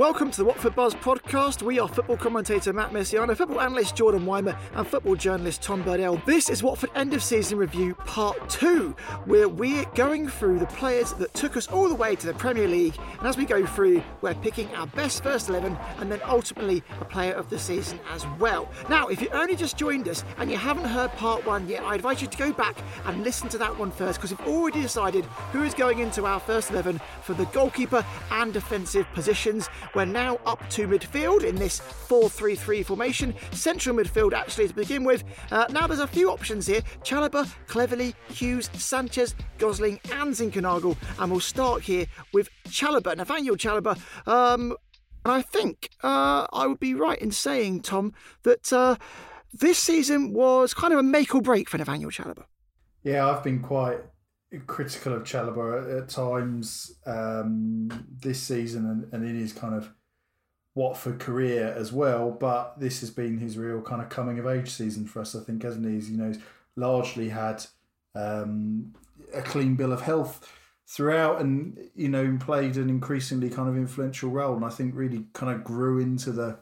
Welcome to the Watford Buzz podcast. We are football commentator Matt Mesiano, football analyst Jordan Weimer, and football journalist Tom Bodell. This is Watford End of Season Review Part 2, where we're going through the players that took us all the way to the Premier League. And as we go through, we're picking our best first 11 and then ultimately a player of the season as well. Now, if you only just joined us and you haven't heard Part 1 yet, I advise you to go back and listen to that one first because we've already decided who is going into our first 11 for the goalkeeper and defensive positions. We're now up to midfield in this 4 3 3 formation. Central midfield, actually, to begin with. Uh, now there's a few options here Chalobah, Cleverley, Hughes, Sanchez, Gosling, and Zinckernagel. And we'll start here with Chalobah. Nathaniel Chalobah. Um, and I think uh, I would be right in saying, Tom, that uh, this season was kind of a make or break for Nathaniel Chalobah. Yeah, I've been quite critical of Chalobah at, times um, this season and, and in his kind of Watford career as well. But this has been his real kind of coming of age season for us, I think, hasn't he? He's, you know, he's largely had um, a clean bill of health throughout and, you know, played an increasingly kind of influential role. And I think really kind of grew into the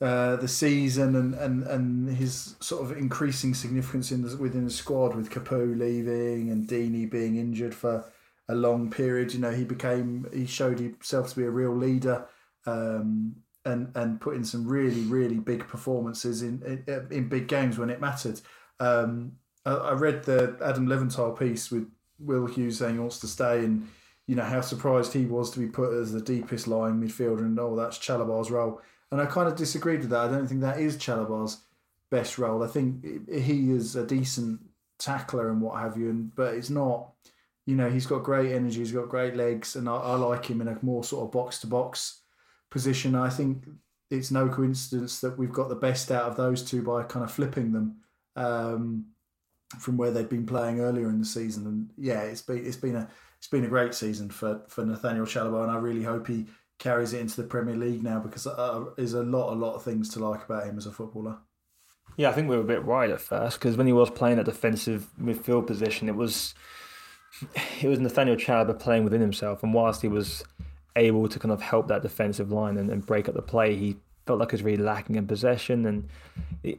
uh, the season and, and, and his sort of increasing significance in the, within the squad with Capoue leaving and Deeney being injured for a long period. You know, he became he showed himself to be a real leader um, and and put in some really really big performances in in, in big games when it mattered. Um, I, I read the Adam Leventhal piece with Will Hughes saying he wants to stay and you know how surprised he was to be put as the deepest lying midfielder and oh that's Chalobah's role and I kind of disagreed with that. I don't think that is Chalobah's best role. I think he is a decent tackler and what have you, and but it's not. You know, he's got great energy, he's got great legs, and I, I like him in a more sort of box to box position. I think it's no coincidence that we've got the best out of those two by kind of flipping them um, from where they've been playing earlier in the season. And yeah, it's been it's been a it's been a great season for for Nathaniel Chalobah, and I really hope he carries it into the Premier League now because uh, there's a lot, a lot of things to like about him as a footballer. Yeah, I think we were a bit right at first because when he was playing a defensive midfield position, it was it was Nathaniel Chalobah playing within himself, and whilst he was able to kind of help that defensive line and, and break up the play, he felt like he was really lacking in possession. And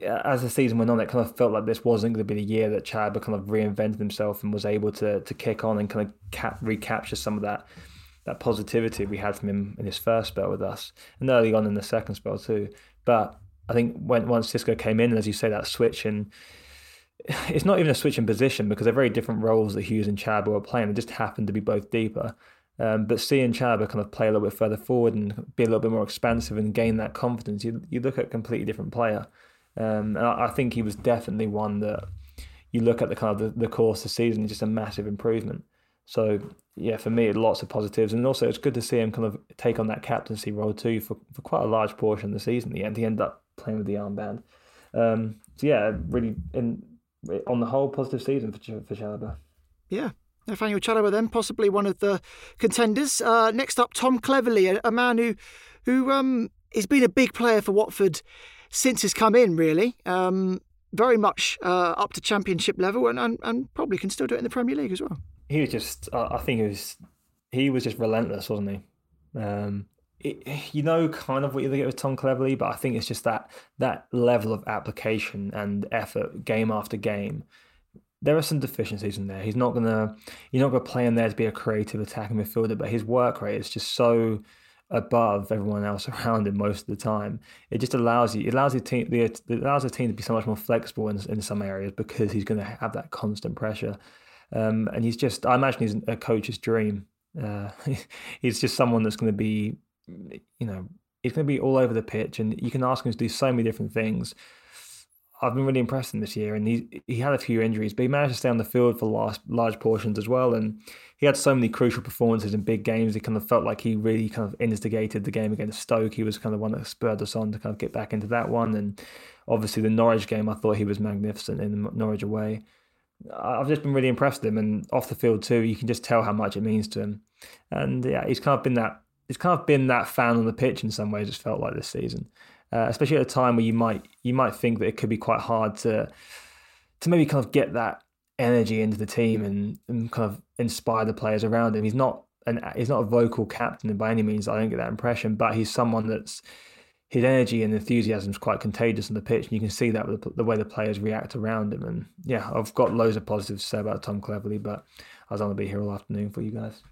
as the season went on, it kind of felt like this wasn't going to be the year that Chalobah kind of reinvented himself and was able to to kick on and kind of cap, recapture some of that that positivity we had from him in his first spell with us, and early on in the second spell too. But I think when once Xisco came in, and as you say, that switch and it's not even a switch in position because they're very different roles that Hughes and Chalobah were playing. They just happened to be both deeper. Um, but seeing Chalobah kind of play a little bit further forward and be a little bit more expansive and gain that confidence, you you look at a completely different player. Um, and I, I, think he was definitely one that you look at the kind of the, the course of the season, just a massive improvement. So yeah, for me, lots of positives, and also it's good to see him kind of take on that captaincy role too for, for quite a large portion of the season. End, he ended up playing with the armband. Um, so yeah, really, in on the whole, positive season for for Chalobah. Yeah, Nathaniel Chalobah then possibly one of the contenders. Uh, next up, Tom Cleverley, a, a man who who um, has been a big player for Watford since he's come in. Really, um, very much uh, up to championship level, and, and and probably can still do it in the Premier League as well he was just. Uh, I think he was. He was just relentless, wasn't he? Um, it, you know, kind of what you get with Tom Cleverley, but I think it's just that that level of application and effort, game after game. There are some deficiencies in there. He's not gonna, you're not gonna play in there to be a creative attacking midfielder, but his work rate is just so above everyone else around him most of the time. It just allows you, it allows the team, it allows the team to be so much more flexible in, in some areas because he's going to have that constant pressure. Um, and he's just, I imagine he's a coach's dream. Uh, he's just someone that's going to be you know, he's going to be all over the pitch, and you can ask him to do so many different things. I've been really impressed in this year, and he he had a few injuries, but he managed to stay on the field for large large portions as well. And he had so many crucial performances in big games. He kind of felt like he really kind of instigated the game against Stoke. He was kind of one that spurred us on to kind of get back into that one. And obviously the Norwich game, I thought he was magnificent in Norwich away. I've just been really impressed with him, and off the field too. You can just tell how much it means to him. And yeah, he's kind of been that it's kind of been that fan on the pitch in some ways. It's felt like this season, uh, especially at a time where you might you might think that it could be quite hard to to maybe kind of get that energy into the team and, and kind of inspire the players around him. He's not an he's not a vocal captain by any means. I don't get that impression, but he's someone that's his energy and enthusiasm is quite contagious on the pitch, and you can see that with the way the players react around him. And yeah, I've got loads of positives to say about Tom Cleverley, but I was going to be here all afternoon for you guys.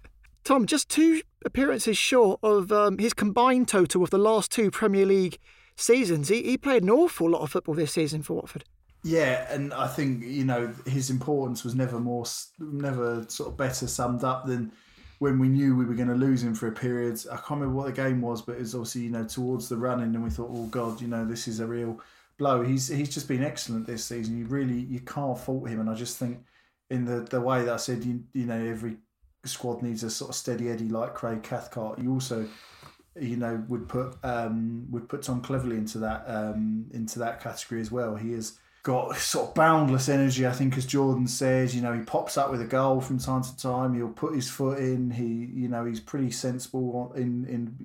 Tom, just two appearances short of um, his combined total of the last two Premier League seasons. He, he played an awful lot of football this season for Watford. Yeah, and I think you know his importance was never more, never sort of better summed up than when we knew we were going to lose him for a period. I can't remember what the game was, but it was obviously you know towards the running, and we thought, oh god, you know this is a real blow. He's he's just been excellent this season. You really you can't fault him, and I just think in the the way that I said, you you know every squad needs a sort of steady Eddie like Craig Cathcart. You also, you know, would put um, would put Tom Cleverley into that um, into that category as well. He has got sort of boundless energy. I think, as Jordan says, you know, he pops up with a goal from time to time. He'll put his foot in. He, you know, he's pretty sensible in in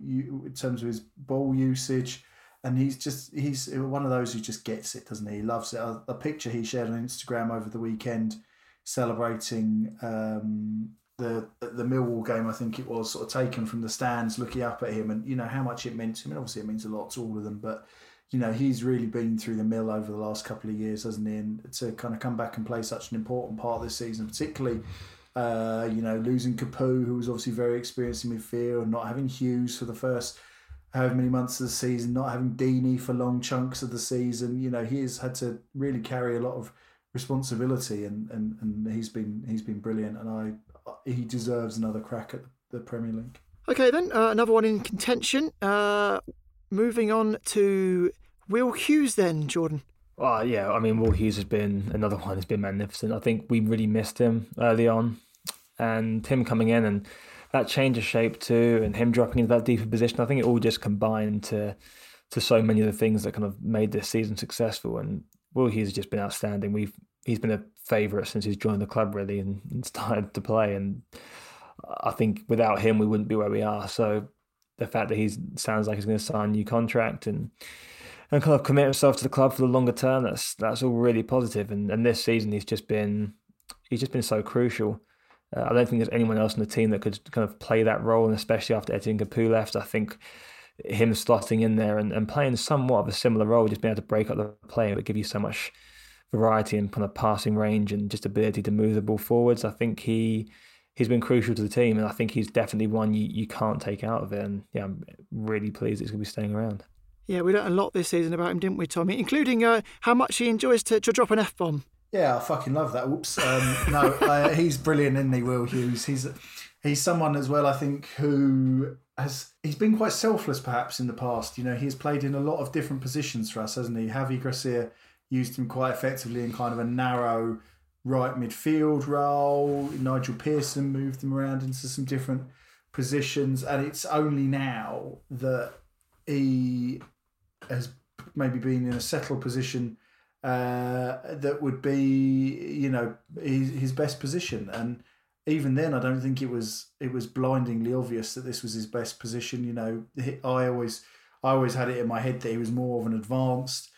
in terms of his ball usage. And he's just, he's one of those who just gets it, doesn't he? He loves it. A, a picture he shared on Instagram over the weekend celebrating um, the the Millwall game, I think it was, sort of taken from the stands, looking up at him, and you know how much it meant to him. And obviously, it means a lot to all of them, but you know he's really been through the mill over the last couple of years, hasn't he? And to kind of come back and play such an important part this season, particularly. Uh, you know, losing Capoue, who was obviously very experienced in midfield, and not having Hughes for the first however many months of the season, not having Deeney for long chunks of the season. You know, he has had to really carry a lot of responsibility, and, and, and he's been he's been brilliant. And I he deserves another crack at the Premier League. Okay, then uh, another one in contention. Uh, moving on to Will Hughes, then Jordan. Well, yeah, I mean, Will Hughes has been another one. Has been magnificent. I think we really missed him early on, and him coming in and that change of shape too, and him dropping into that deeper position. I think it all just combined to to so many of the things that kind of made this season successful. And Will Hughes has just been outstanding. We've he's been a favourite since he's joined the club really and, and started to play. And I think without him, we wouldn't be where we are. So the fact that he sounds like he's going to sign a new contract and and kind of commit himself to the club for the longer term, that's that's all really positive. And and this season, he's just been he's just been so crucial. Uh, I don't think there's anyone else in the team that could kind of play that role, and especially after Etienne Capoue left, I think him slotting in there and, and playing somewhat of a similar role, just being able to break up the play, would give you so much variety and kind of passing range and just ability to move the ball forwards. I think he he's been crucial to the team, and I think he's definitely one you, you can't take out of it. And yeah, I'm really pleased he's going to be staying around. Yeah, we learned a lot this season about him, didn't we, Tommy? Including uh, how much he enjoys to, to drop an f bomb. Yeah, I fucking love that. Whoops. Um, no, uh, he's brilliant, isn't he, Will Hughes? He's he's someone as well, I think, who has he's been quite selfless perhaps in the past. You know, he's played in a lot of different positions for us, hasn't he? Javi Gracia used him quite effectively in kind of a narrow right midfield role. Nigel Pearson moved him around into some different positions, and it's only now that he has maybe been in a settled position uh, that would be, you know, his, his best position. And even then, I don't think it was it was blindingly obvious that this was his best position. You know, I always I always had it in my head that he was more of an advanced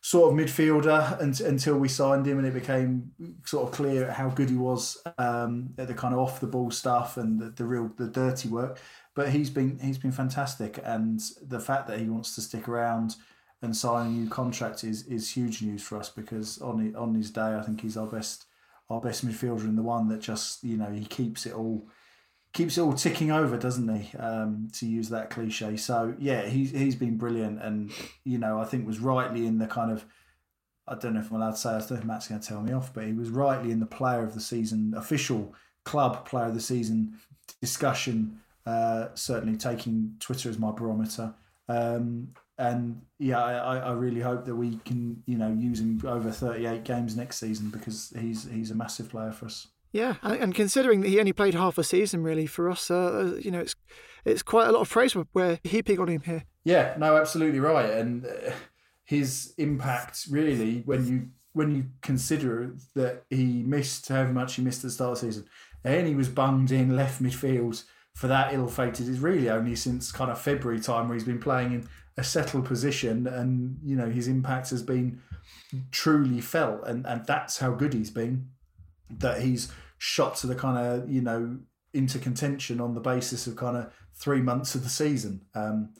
sort of midfielder and, until we signed him, and it became sort of clear how good he was um, at the kind of off the ball stuff and the, the real the dirty work. But he's been he's been fantastic, and the fact that he wants to stick around and sign a new contract is is huge news for us because on on his day, I think he's our best our best midfielder and the one that just you know he keeps it all keeps it all ticking over, doesn't he? Um, to use that cliche. So yeah, he's he's been brilliant, and you know I think was rightly in the kind of I don't know if I'm allowed to say. I don't know if Matt's going to tell me off, but he was rightly in the Player of the Season official club Player of the Season discussion. Uh, certainly taking Twitter as my barometer. Um, and yeah, I, I really hope that we can you know use him over 38 games next season because he's he's a massive player for us. Yeah, and considering that he only played half a season, really for us, uh, uh, you know, it's it's quite a lot of praise we're heaping on him here. Yeah, no, absolutely right, and uh, his impact really when you when you consider that he missed however much he missed at the start of the season, and he was bunged in left midfield for that ill-fated is really only since kind of February time where he's been playing in a settled position, and you know his impact has been truly felt, and and that's how good he's been that he's shot to the kind of you know into contention on the basis of kind of three months of the season. Um,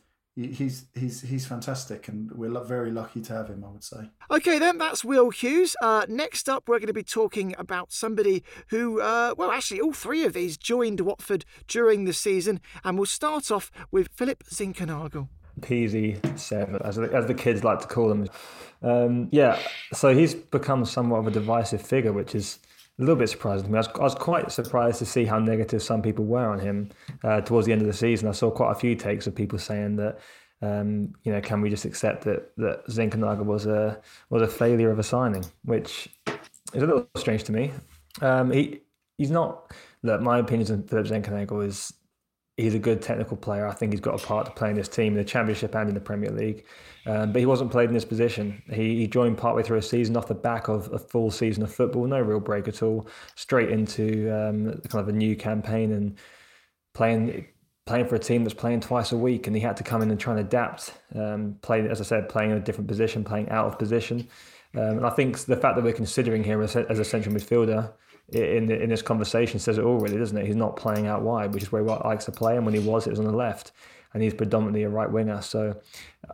he's he's he's fantastic, and we're very lucky to have him. I would say. Okay, then that's Will Hughes. Uh, next up, we're going to be talking about somebody who, uh, well, actually, all three of these joined Watford during the season, and we'll start off with Philip Zinckernagel. PZ7, as the, as the kids like to call him. Um, yeah, so he's become somewhat of a divisive figure, which is a little bit surprising to me. I was, I was quite surprised to see how negative some people were on him uh, towards the end of the season. I saw quite a few takes of people saying that, um, you know, can we just accept that that Zinckernagel was a was a failure of a signing, which is a little strange to me. Um, he he's not. Look, my opinion on Philip Zinckernagel is he's a good technical player. I think he's got a part to play in this team in the Championship and in the Premier League. Um, but he wasn't played in this position. He, he joined partway through a season off the back of a full season of football, no real break at all, straight into um, kind of a new campaign and playing playing for a team that's playing twice a week. And he had to come in and try and adapt, um, playing, as I said, playing in a different position, playing out of position. Um, and I think the fact that we're considering him as as a central midfielder in in this conversation says it all, really, doesn't it? He's not playing out wide, which is where he likes to play, and when he was, it was on the left, and he's predominantly a right winger. So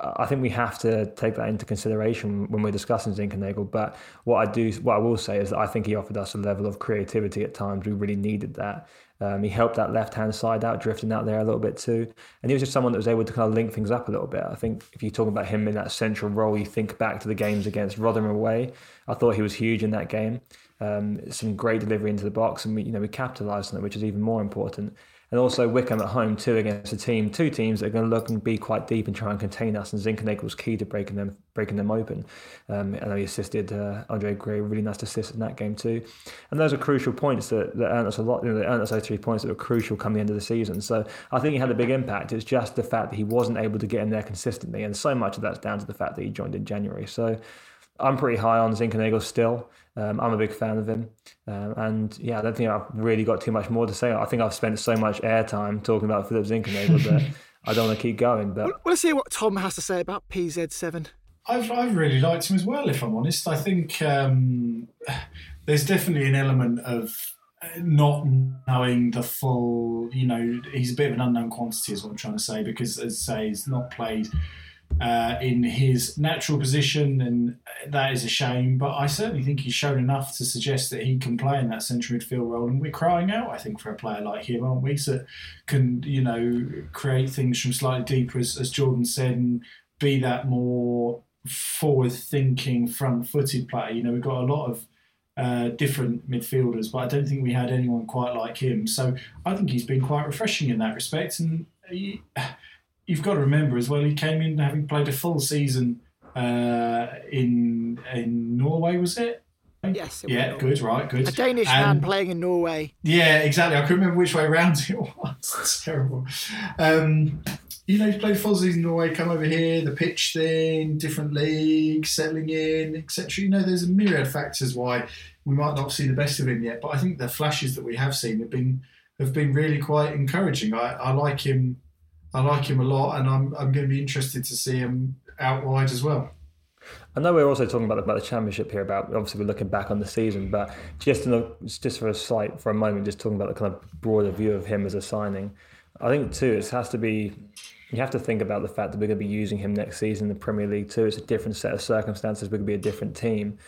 uh, I think we have to take that into consideration when we're discussing Zinckernagel. But what I do, what I will say is that I think he offered us a level of creativity at times. We really needed that. Um, he helped that left hand side out, drifting out there a little bit too. And he was just someone that was able to kind of link things up a little bit. I think if you talk about him in that central role, you think back to the games against Rotherham away. I thought he was huge in that game. Um, some great delivery into the box, and we, you know, we capitalised on it, which is even more important. And also Wycombe at home too against a team, two teams that are going to look and be quite deep and try and contain us. And Zinckernagel was key to breaking them, breaking them open. Um, and he assisted uh, Andre Gray, really nice assist in that game too. And those are crucial points that, that earned us a lot. You know, they earned us those three points that were crucial come the the season. So I think he had a big impact. It's just the fact that he wasn't able to get in there consistently, and so much of that's down to the fact that he joined in January. So I'm pretty high on Zinckernagel still. Um, I'm a big fan of him, um, and yeah, I don't think I've really got too much more to say. I think I've spent so much airtime talking about Philip Zinckernagel that I don't want to keep going. But well, let's hear what Tom has to say about PZ7. I've I've really liked him as well. If I'm honest, I think um, there's definitely an element of not knowing the full. You know, he's a bit of an unknown quantity, is what I'm trying to say, because as I say, he's not played uh, in his natural position, and that is a shame. But I certainly think he's shown enough to suggest that he can play in that central midfield role, and we're crying out, I think, for a player like him, aren't we? That can, you know, create things from slightly deeper, as, as Jordan said, and be that more forward-thinking, front-footed player. You know, we've got a lot of uh, different midfielders, but I don't think we had anyone quite like him. So I think he's been quite refreshing in that respect, and. He, you've got to remember as well, he came in having played a full season uh, in in Norway, was it? Yes. It yeah, good, right, good. A Danish man playing in Norway. Yeah, exactly. I couldn't remember which way around it was. it's terrible. Um, you know, he's played full season in Norway, come over here, the pitch thing, different league, settling in, etc. You know, there's a myriad of factors why we might not see the best of him yet, but I think the flashes that we have seen have been have been really quite encouraging. I, I like him I like him a lot, and I'm I'm going to be interested to see him out wide as well. I know we're also talking about about the championship here. About obviously we're looking back on the season, but just look, just for a slight for a moment, just talking about the kind of broader view of him as a signing. I think too, it has to be. You have to think about the fact that we're going to be using him next season in the Premier League too. It's a different set of circumstances. We're going to be a different team.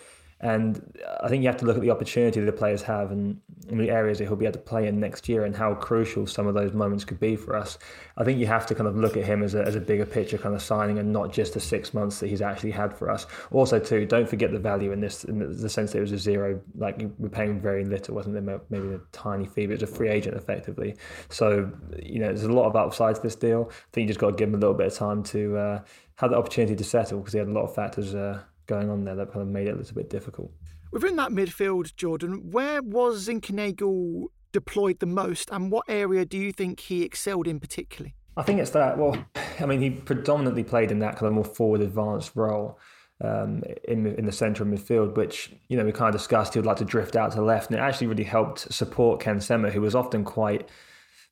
And I think you have to look at the opportunity that the players have and, the areas that he'll be able to play in next year and how crucial some of those moments could be for us. I think you have to kind of look at him as a, as a bigger picture kind of signing and not just the six months that he's actually had for us. Also, too, don't forget the value in this, in the sense that it was a zero, like we're paying very little, wasn't there? Maybe a tiny fee, but it's a free agent effectively. So, you know, there's a lot of upsides to this deal. I think you just got to give him a little bit of time to uh, have the opportunity to settle because he had a lot of factors. Uh, going on there that kind of made it a little bit difficult. Within that midfield, Jordan, where was Zinckernagel deployed the most, and what area do you think he excelled in particularly? I think it's that. Well, I mean, he predominantly played in that kind of more forward advanced role um, in in the centre of midfield, which you know we kind of discussed. He would like to drift out to the left, and it actually really helped support Ken Sema, who was often quite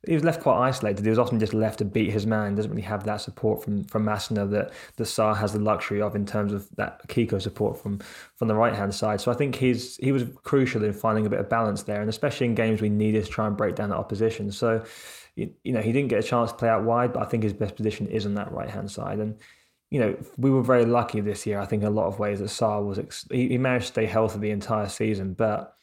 he was left quite isolated. He was often just left to beat his man. Doesn't really have that support from from Masina that the Sarr has the luxury of in terms of that Kiko support from from the right hand side. So I think he's he was crucial in finding a bit of balance there, and especially in games we needed to try and break down the opposition. So you, you know he didn't get a chance to play out wide, but I think his best position is on that right hand side. And you know we were very lucky this year. I think in a lot of ways that Sarr was he, he managed to stay healthy the entire season, but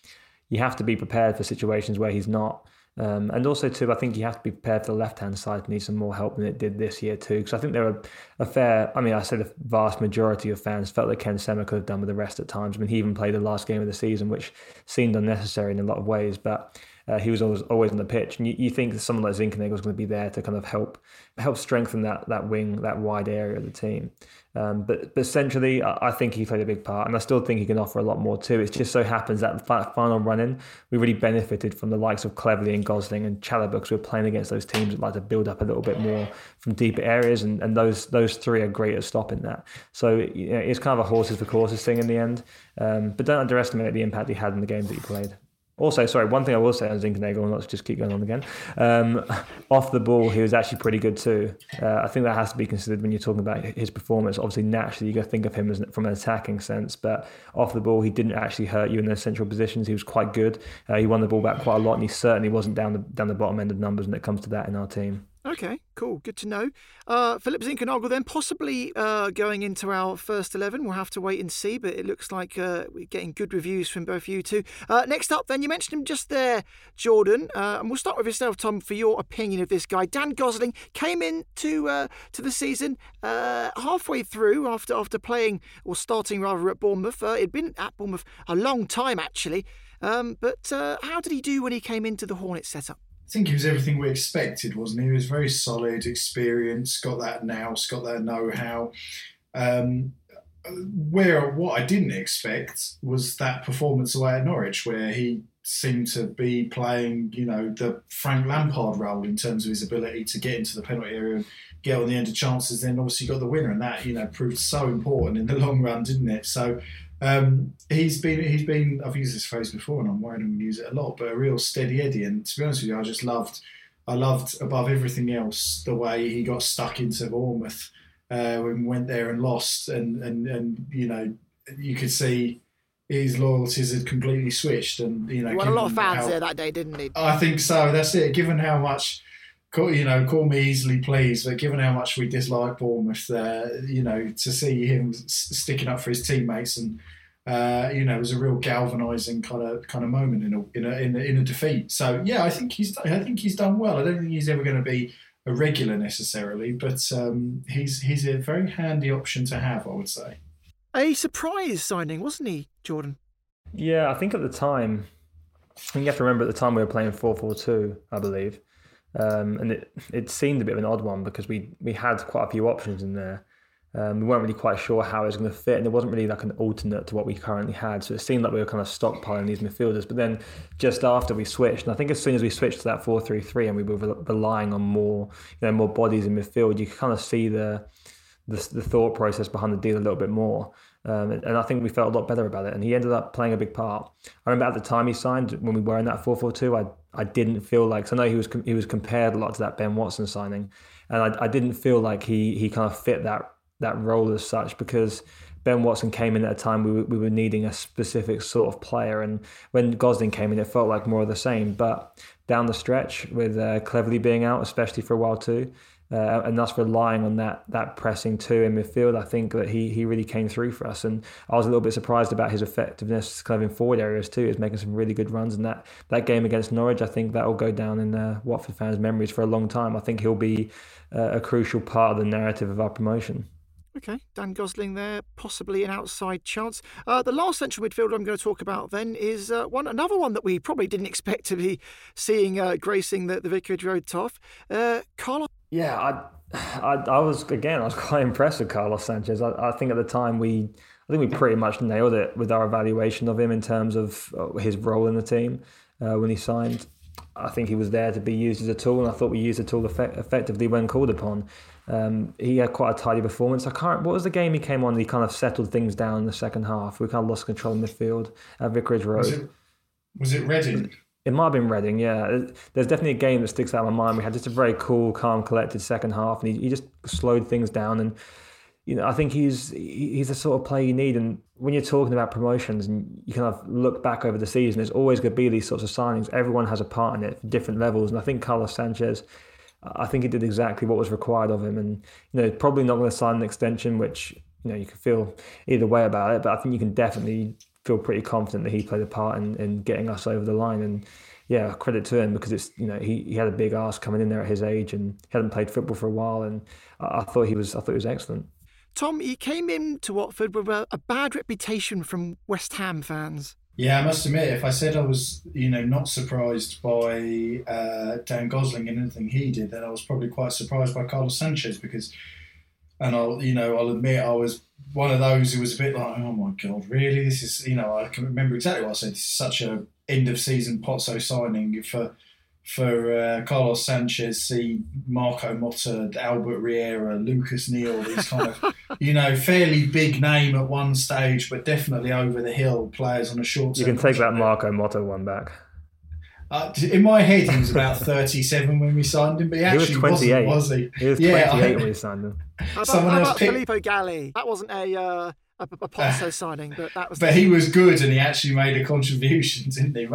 you have to be prepared for situations where he's not um, and also, too, I think you have to be prepared for the left hand side to need some more help than it did this year, too. Because I think there are a fair, I mean, I say the vast majority of fans felt that Ken Sema could have done with the rest at times. I mean, he even played the last game of the season, which seemed unnecessary in a lot of ways. But uh, he was always always on the pitch, and you, you think someone like Zinckernagel was going to be there to kind of help help strengthen that that wing, that wide area of the team. Um, but but centrally, I, I, think he played a big part, and I still think he can offer a lot more too. It just so happens that final run in, we really benefited from the likes of Cleverley and Gosling and Chalobah because we were playing against those teams that like to build up a little bit more from deeper areas, and, and those those three are great at stopping that. So you know, it's kind of a horses for courses thing in the end. Um, but don't underestimate the impact he had in the games that he played. Also, sorry, one thing I will say on Zinckernagel, not to just keep going on again, um, off the ball, he was actually pretty good too. Uh, I think that has to be considered when you're talking about his performance. Obviously, naturally, you got to think of him as from an attacking sense, but off the ball, he didn't actually hurt you in those central positions. He was quite good. Uh, he won the ball back quite a lot, and he certainly wasn't down the down the bottom end of numbers when it comes to that in our team. Okay, cool. Good to know. Uh, Philip Zinckernagel then possibly uh, going into our first 11. We'll have to wait and see, but it looks like uh, we're getting good reviews from both you two. Uh, next up, then, you mentioned him just there, Jordan. Uh, and we'll start with yourself, Tom, for your opinion of this guy. Dan Gosling came in to, uh, to the season halfway through after, after playing, or starting rather, at Bournemouth. he'd been at Bournemouth a long time, actually. Um, but how did he do when he came into the Hornets setup? I think he was everything we expected, wasn't he? He was very solid, experienced, got that nous, got that know-how. Um, where what I didn't expect was that performance away at Norwich, where he seemed to be playing, you know, the Frank Lampard role in terms of his ability to get into the penalty area and get on the end of chances. Then obviously got the winner, and that you know proved so important in the long run, didn't it? So um, he's been he's been I've used this phrase before and I'm worried I'm going to use it a lot, but a real steady Eddie. And to be honest with you, I just loved I loved above everything else the way he got stuck into Bournemouth uh, when went there and lost, and and and you know you could see his loyalties had completely switched, and you know he won a lot of fans how, there that day, didn't he? I think so. That's it. Given how much you know, call me easily pleased, but given how much we dislike Bournemouth, uh, you know, to see him sticking up for his teammates and uh, you know, it was a real galvanising kind of kind of moment in a, in a in a in a defeat. So yeah, I think he's I think he's done well. I don't think he's ever going to be a regular necessarily, but um, he's he's a very handy option to have, I would say. A surprise signing, wasn't he, Jordan? Yeah, I think at the time, I think you have to remember at the time we were playing four four two, I believe. Um, and it it seemed a bit of an odd one because we we had quite a few options in there. Um, we weren't really quite sure how it was going to fit, and there wasn't really like an alternate to what we currently had. So it seemed like we were kind of stockpiling these midfielders. But then just after we switched, and I think as soon as we switched to that four-three-three, and we were relying on more, you know, more bodies in midfield, you could kind of see the, the the, thought process behind the deal a little bit more. Um, and I think we felt a lot better about it. And he ended up playing a big part. I remember at the time he signed, when we were in that 4 4 2, I I didn't feel like so I know he was he was compared a lot to that Ben Watson signing, and I, I didn't feel like he he kind of fit that that role as such because Ben Watson came in at a time we were, we were needing a specific sort of player, and when Gosling came in, it felt like more of the same. But down the stretch, with uh, Cleverley being out, especially for a while too, uh, and us relying on that that pressing too in midfield, I think that he he really came through for us. And I was a little bit surprised about his effectiveness kind of in forward areas too. He's making some really good runs. And that, that game against Norwich, I think that will go down in uh, Watford fans' memories for a long time. I think he'll be uh, a crucial part of the narrative of our promotion. Okay, Dan Gosling there, possibly an outside chance. Uh, the last central midfielder I'm going to talk about then is uh, one another one that we probably didn't expect to be seeing uh, gracing the, the Vicarage Road Toff, uh, Carlos yeah, I, I, I, was again, I was quite impressed with Carlos Sanchez. I, I, think at the time we, I think we pretty much nailed it with our evaluation of him in terms of his role in the team uh, when he signed. I think he was there to be used as a tool, and I thought we used the tool effect- effectively when called upon. Um, he had quite a tidy performance. I can't. What was the game he came on? He kind of settled things down in the second half. We kind of lost control in midfield at Vicarage Road. Was it, was it Reading? It might have been Reading, yeah. There's definitely a game that sticks out in my mind. We had just a very cool, calm, collected second half, and he, he just slowed things down. And you know, I think he's he's the sort of player you need. And when you're talking about promotions, and you kind of look back over the season, there's always going to be these sorts of signings. Everyone has a part in it, for different levels. And I think Carlos Sanchez, I think he did exactly what was required of him. And you know, probably not going to sign an extension, which you know you can feel either way about it. But I think you can definitely feel pretty confident that he played a part in, in getting us over the line. And yeah, credit to him because it's you know he, he had a big ask coming in there at his age and he hadn't played football for a while. And I, I thought he was I thought he was excellent. Tom, he came in to Watford with a, a bad reputation from West Ham fans. Yeah, I must admit, if I said I was, you know, not surprised by uh, Dan Gosling and anything he did, then I was probably quite surprised by Carlos Sanchez because, and I'll, you know, I'll admit I was one of those who was a bit like, oh my god, really? This is, you know, I can remember exactly what I said. This is such a end of season Pozzo signing for for uh, Carlos Sanchez, see Marco Motta, Albert Riera, Lucas Neill, these kind of, you know, fairly big name at one stage, but definitely over the hill players on a short. You can take that Marco Motta one back. Uh, in my head, he was about 37 when we signed him, but he, he actually was 28. wasn't, was he? He was 28 yeah, when we signed him. How about, Someone how about picked... Filippo Galli? That wasn't a uh, a, a Pozzo signing, but that was. But he was good, and he actually made a contribution, didn't he?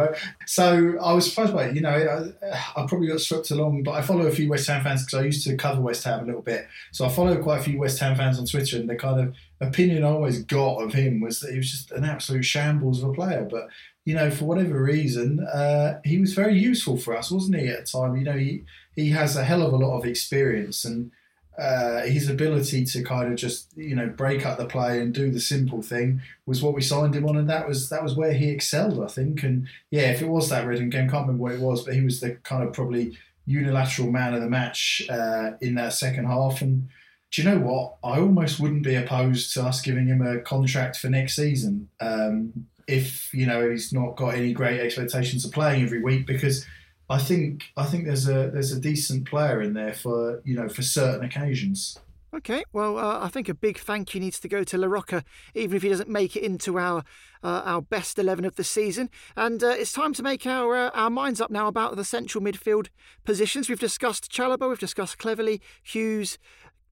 So I was surprised by it. You know, I, I probably got swept along, but I follow a few West Ham fans because I used to cover West Ham a little bit. So I follow quite a few West Ham fans on Twitter, and the kind of opinion I always got of him was that he was just an absolute shambles of a player. But you know, for whatever reason, uh, he was very useful for us, wasn't he? At the time, you know, he he has a hell of a lot of experience, and uh, his ability to kind of just you know break up the play and do the simple thing was what we signed him on, and that was that was where he excelled, I think. And yeah, if it was that Reading game, can't remember what it was, but he was the kind of probably unilateral man of the match uh, in that second half. And do you know what? I almost wouldn't be opposed to us giving him a contract for next season. Um, if you know he's not got any great expectations of playing every week because I think I think there's a there's a decent player in there for you know for certain occasions. Okay, well, uh, I think a big thank you needs to go to La Roca, even if he doesn't make it into our uh, our best eleven of the season. And uh, it's time to make our uh, our minds up now about the central midfield positions. We've discussed Chalobah, we've discussed Cleverley, Hughes,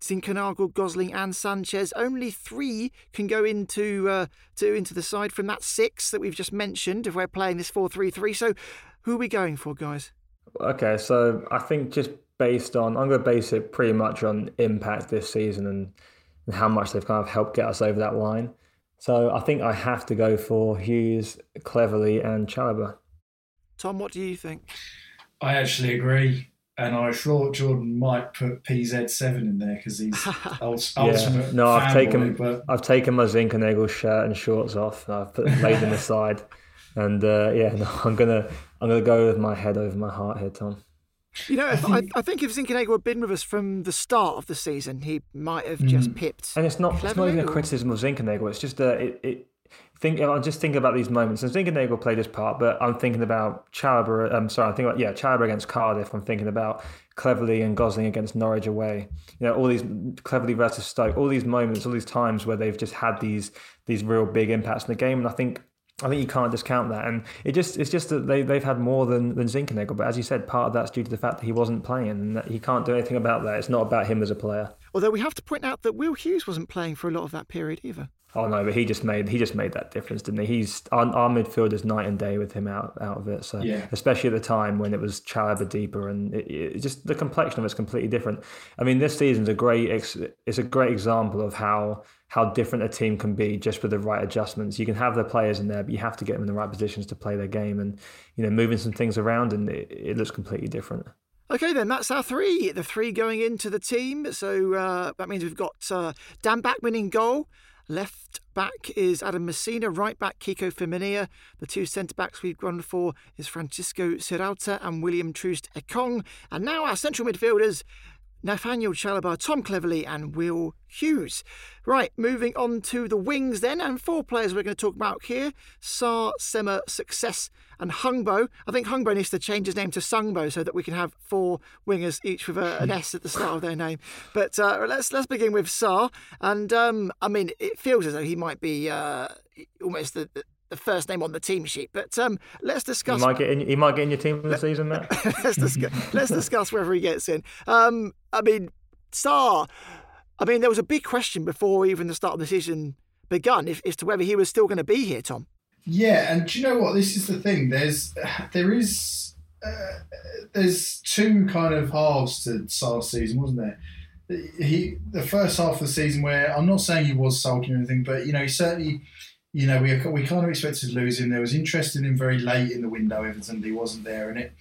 Zinckernagel, Gosling, and Sanchez. Only three can go into uh, to into the side from that six that we've just mentioned. If we're playing this four-three-three, so who are we going for, guys? Okay, so I think just based on, I'm going to base it pretty much on impact this season and, and how much they've kind of helped get us over that line. So I think I have to go for Hughes, Cleverley, and Chalobah. Tom, what do you think? I actually agree and I thought Jordan might put PZ7 in there because he's ultimate. yeah. No, I've taken but... I've taken my Zinckernagel shirt and shorts off. And I've put laid them aside, and uh, yeah, no, I'm gonna I'm gonna go with my head over my heart here, Tom. You know, I, think, I, I think if Zinckernagel had been with us from the start of the season, he might have just mm. pipped. And it's not, it's not even a criticism of Zinckernagel. It's just that it, it think I'm just thinking about these moments. And Zinckernagel played his part, but I'm thinking about Chalobah. I'm sorry, I'm thinking about yeah, Chalobah against Cardiff. I'm thinking about Cleverley and Gosling against Norwich away. You know, all these Cleverley versus Stoke, all these moments, all these times where they've just had these these real big impacts in the game. And I think I think you can't discount that. And it just it's just that they they've had more than than Zinckernagel. But as you said, part of that's due to the fact that he wasn't playing, and that he can't do anything about that. It's not about him as a player. Although we have to point out that Will Hughes wasn't playing for a lot of that period either. Oh no, but he just made he just made that difference, didn't he? He's our, our midfield is night and day with him out out of it. So Yeah. especially at the time when it was Chalobah deeper and it, it, just the complexion of it's completely different. I mean, this season's a great it's a great example of how how different a team can be just with the right adjustments. You can have the players in there, but you have to get them in the right positions to play their game and you know moving some things around and it, it looks completely different. Okay, then that's our three. The three going into the team. So uh, that means we've got uh, Dan Bachmann in goal. Left back is Adam Masina. Right back, Kiko Femenía. The two centre backs we've gone for is Francisco Sierralta and William Troost Ekong. And now our central midfielders, Nathaniel Chalobah, Tom Cleverley, and Will Hughes. Right, moving on to the wings then, and four players we're going to talk about here Sarr, Sema, Success, and Hungbo. I think Hungbo needs to change his name to Sungbo so that we can have four wingers, each with a, an S at the start of their name. But uh, let's let's begin with Sarr. And um, I mean, it feels as though he might be uh, almost the, the the first name on the team sheet. But um, let's He discuss. might get in, he might get in your team this season, Matt. let's discuss. let's discuss whether he gets in. Um, I mean, Sarr. I mean, there was a big question before even the start of the season begun, if, as to whether he was still going to be here, Tom. Yeah, and do you know what? This is the thing. There's there is uh, there's two kind of halves to Sarr's season, wasn't there? He the first half of the season where I'm not saying he was sulking or anything, but you know he certainly. You know, we, we kind of expected to lose him. There was interest in him very late in the window, evidently he wasn't there, and it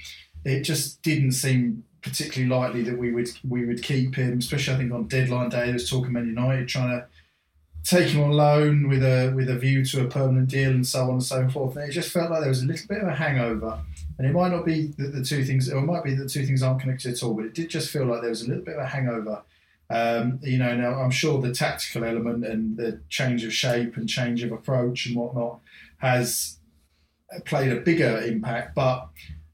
it just didn't seem particularly likely that we would we would keep him. Especially, I think on deadline day, there was talk of Man United trying to take him on loan with a with a view to a permanent deal and so on and so forth. And it just felt like there was a little bit of a hangover. And it might not be that the two things, or it might be that the two things aren't connected at all, but it did just feel like there was a little bit of a hangover. Um, you know, now I'm sure the tactical element and the change of shape and change of approach and whatnot has played a bigger impact. But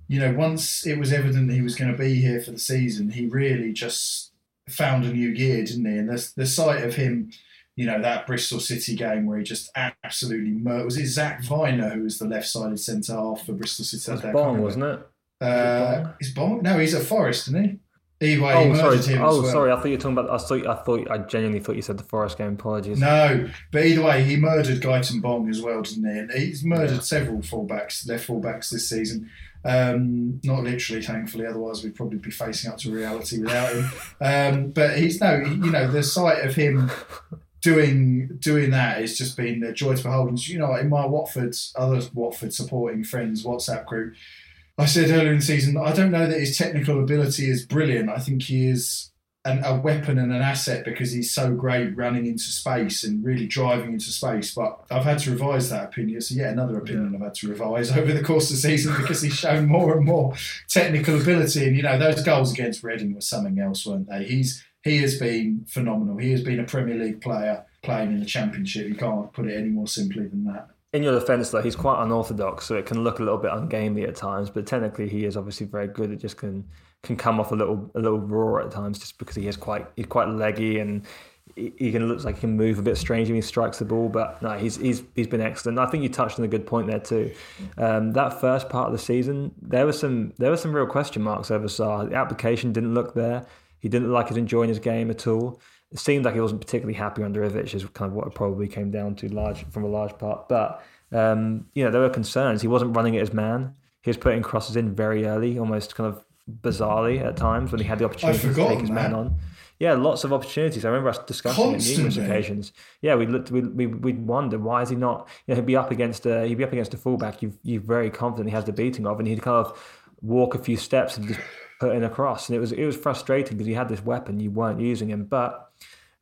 you know, once it was evident he was going to be here for the season, he really just found a new gear, didn't he? And the the sight of him you know, that Bristol City game where he just absolutely murdered. Was it Zak Vyner who was the left sided centre half for Bristol City? Can't Bong, wasn't it? Uh, is Bong? No, he's at Forest, isn't he? Either way, he Oh, murdered sorry. him as Oh, well. sorry. I thought you were talking about. I thought. I thought. I genuinely thought you said the Forest game. Apologies. No, but either way, he murdered Gaëtan Bong as well, didn't he? And he's murdered several fullbacks, left fullbacks this season. Um, not literally, thankfully, otherwise we'd probably be facing up to reality without him. Um, but he's no, you know, the sight of him doing doing that has just been a joy to behold. And, you know, in my Watford, other Watford supporting friends WhatsApp group, I said earlier in the season, I don't know that his technical ability is brilliant. I think he is an, a weapon and an asset because he's so great running into space and really driving into space. But I've had to revise that opinion. So, yeah, another opinion I've had to revise over the course of the season because he's shown more and more technical ability. And, you know, those goals against Reading were something else, weren't they? He's He has been phenomenal. He has been a Premier League player playing in the Championship. You can't put it any more simply than that. In your defence, though, he's quite unorthodox, so it can look a little bit ungainly at times. But technically, he is obviously very good. It just can can come off a little a little raw at times, just because he is quite he's quite leggy and he, can looks like he can move a bit strange when he strikes the ball. But no, he's he's he's been excellent. I think you touched on a good point there too. Um, that first part of the season, there was some there were some real question marks over Sarr. The application didn't look there. He didn't like he enjoying his game at all. It seemed like he wasn't particularly happy under Ivic, is kind of what it probably came down to large from a large part. But um, you know, there were concerns. He wasn't running at his man. He was putting crosses in very early, almost kind of bizarrely at times when he had the opportunity to take his man on. Yeah, lots of opportunities. I remember us discussing it on numerous occasions. Yeah, we looked, we we we'd wonder why is he not? You know, he'd be up against a he'd be up against a fullback. You you're very confident he has the beating of, and he'd kind of walk a few steps and just put in a cross. And it was it was frustrating because you had this weapon, you weren't using him. But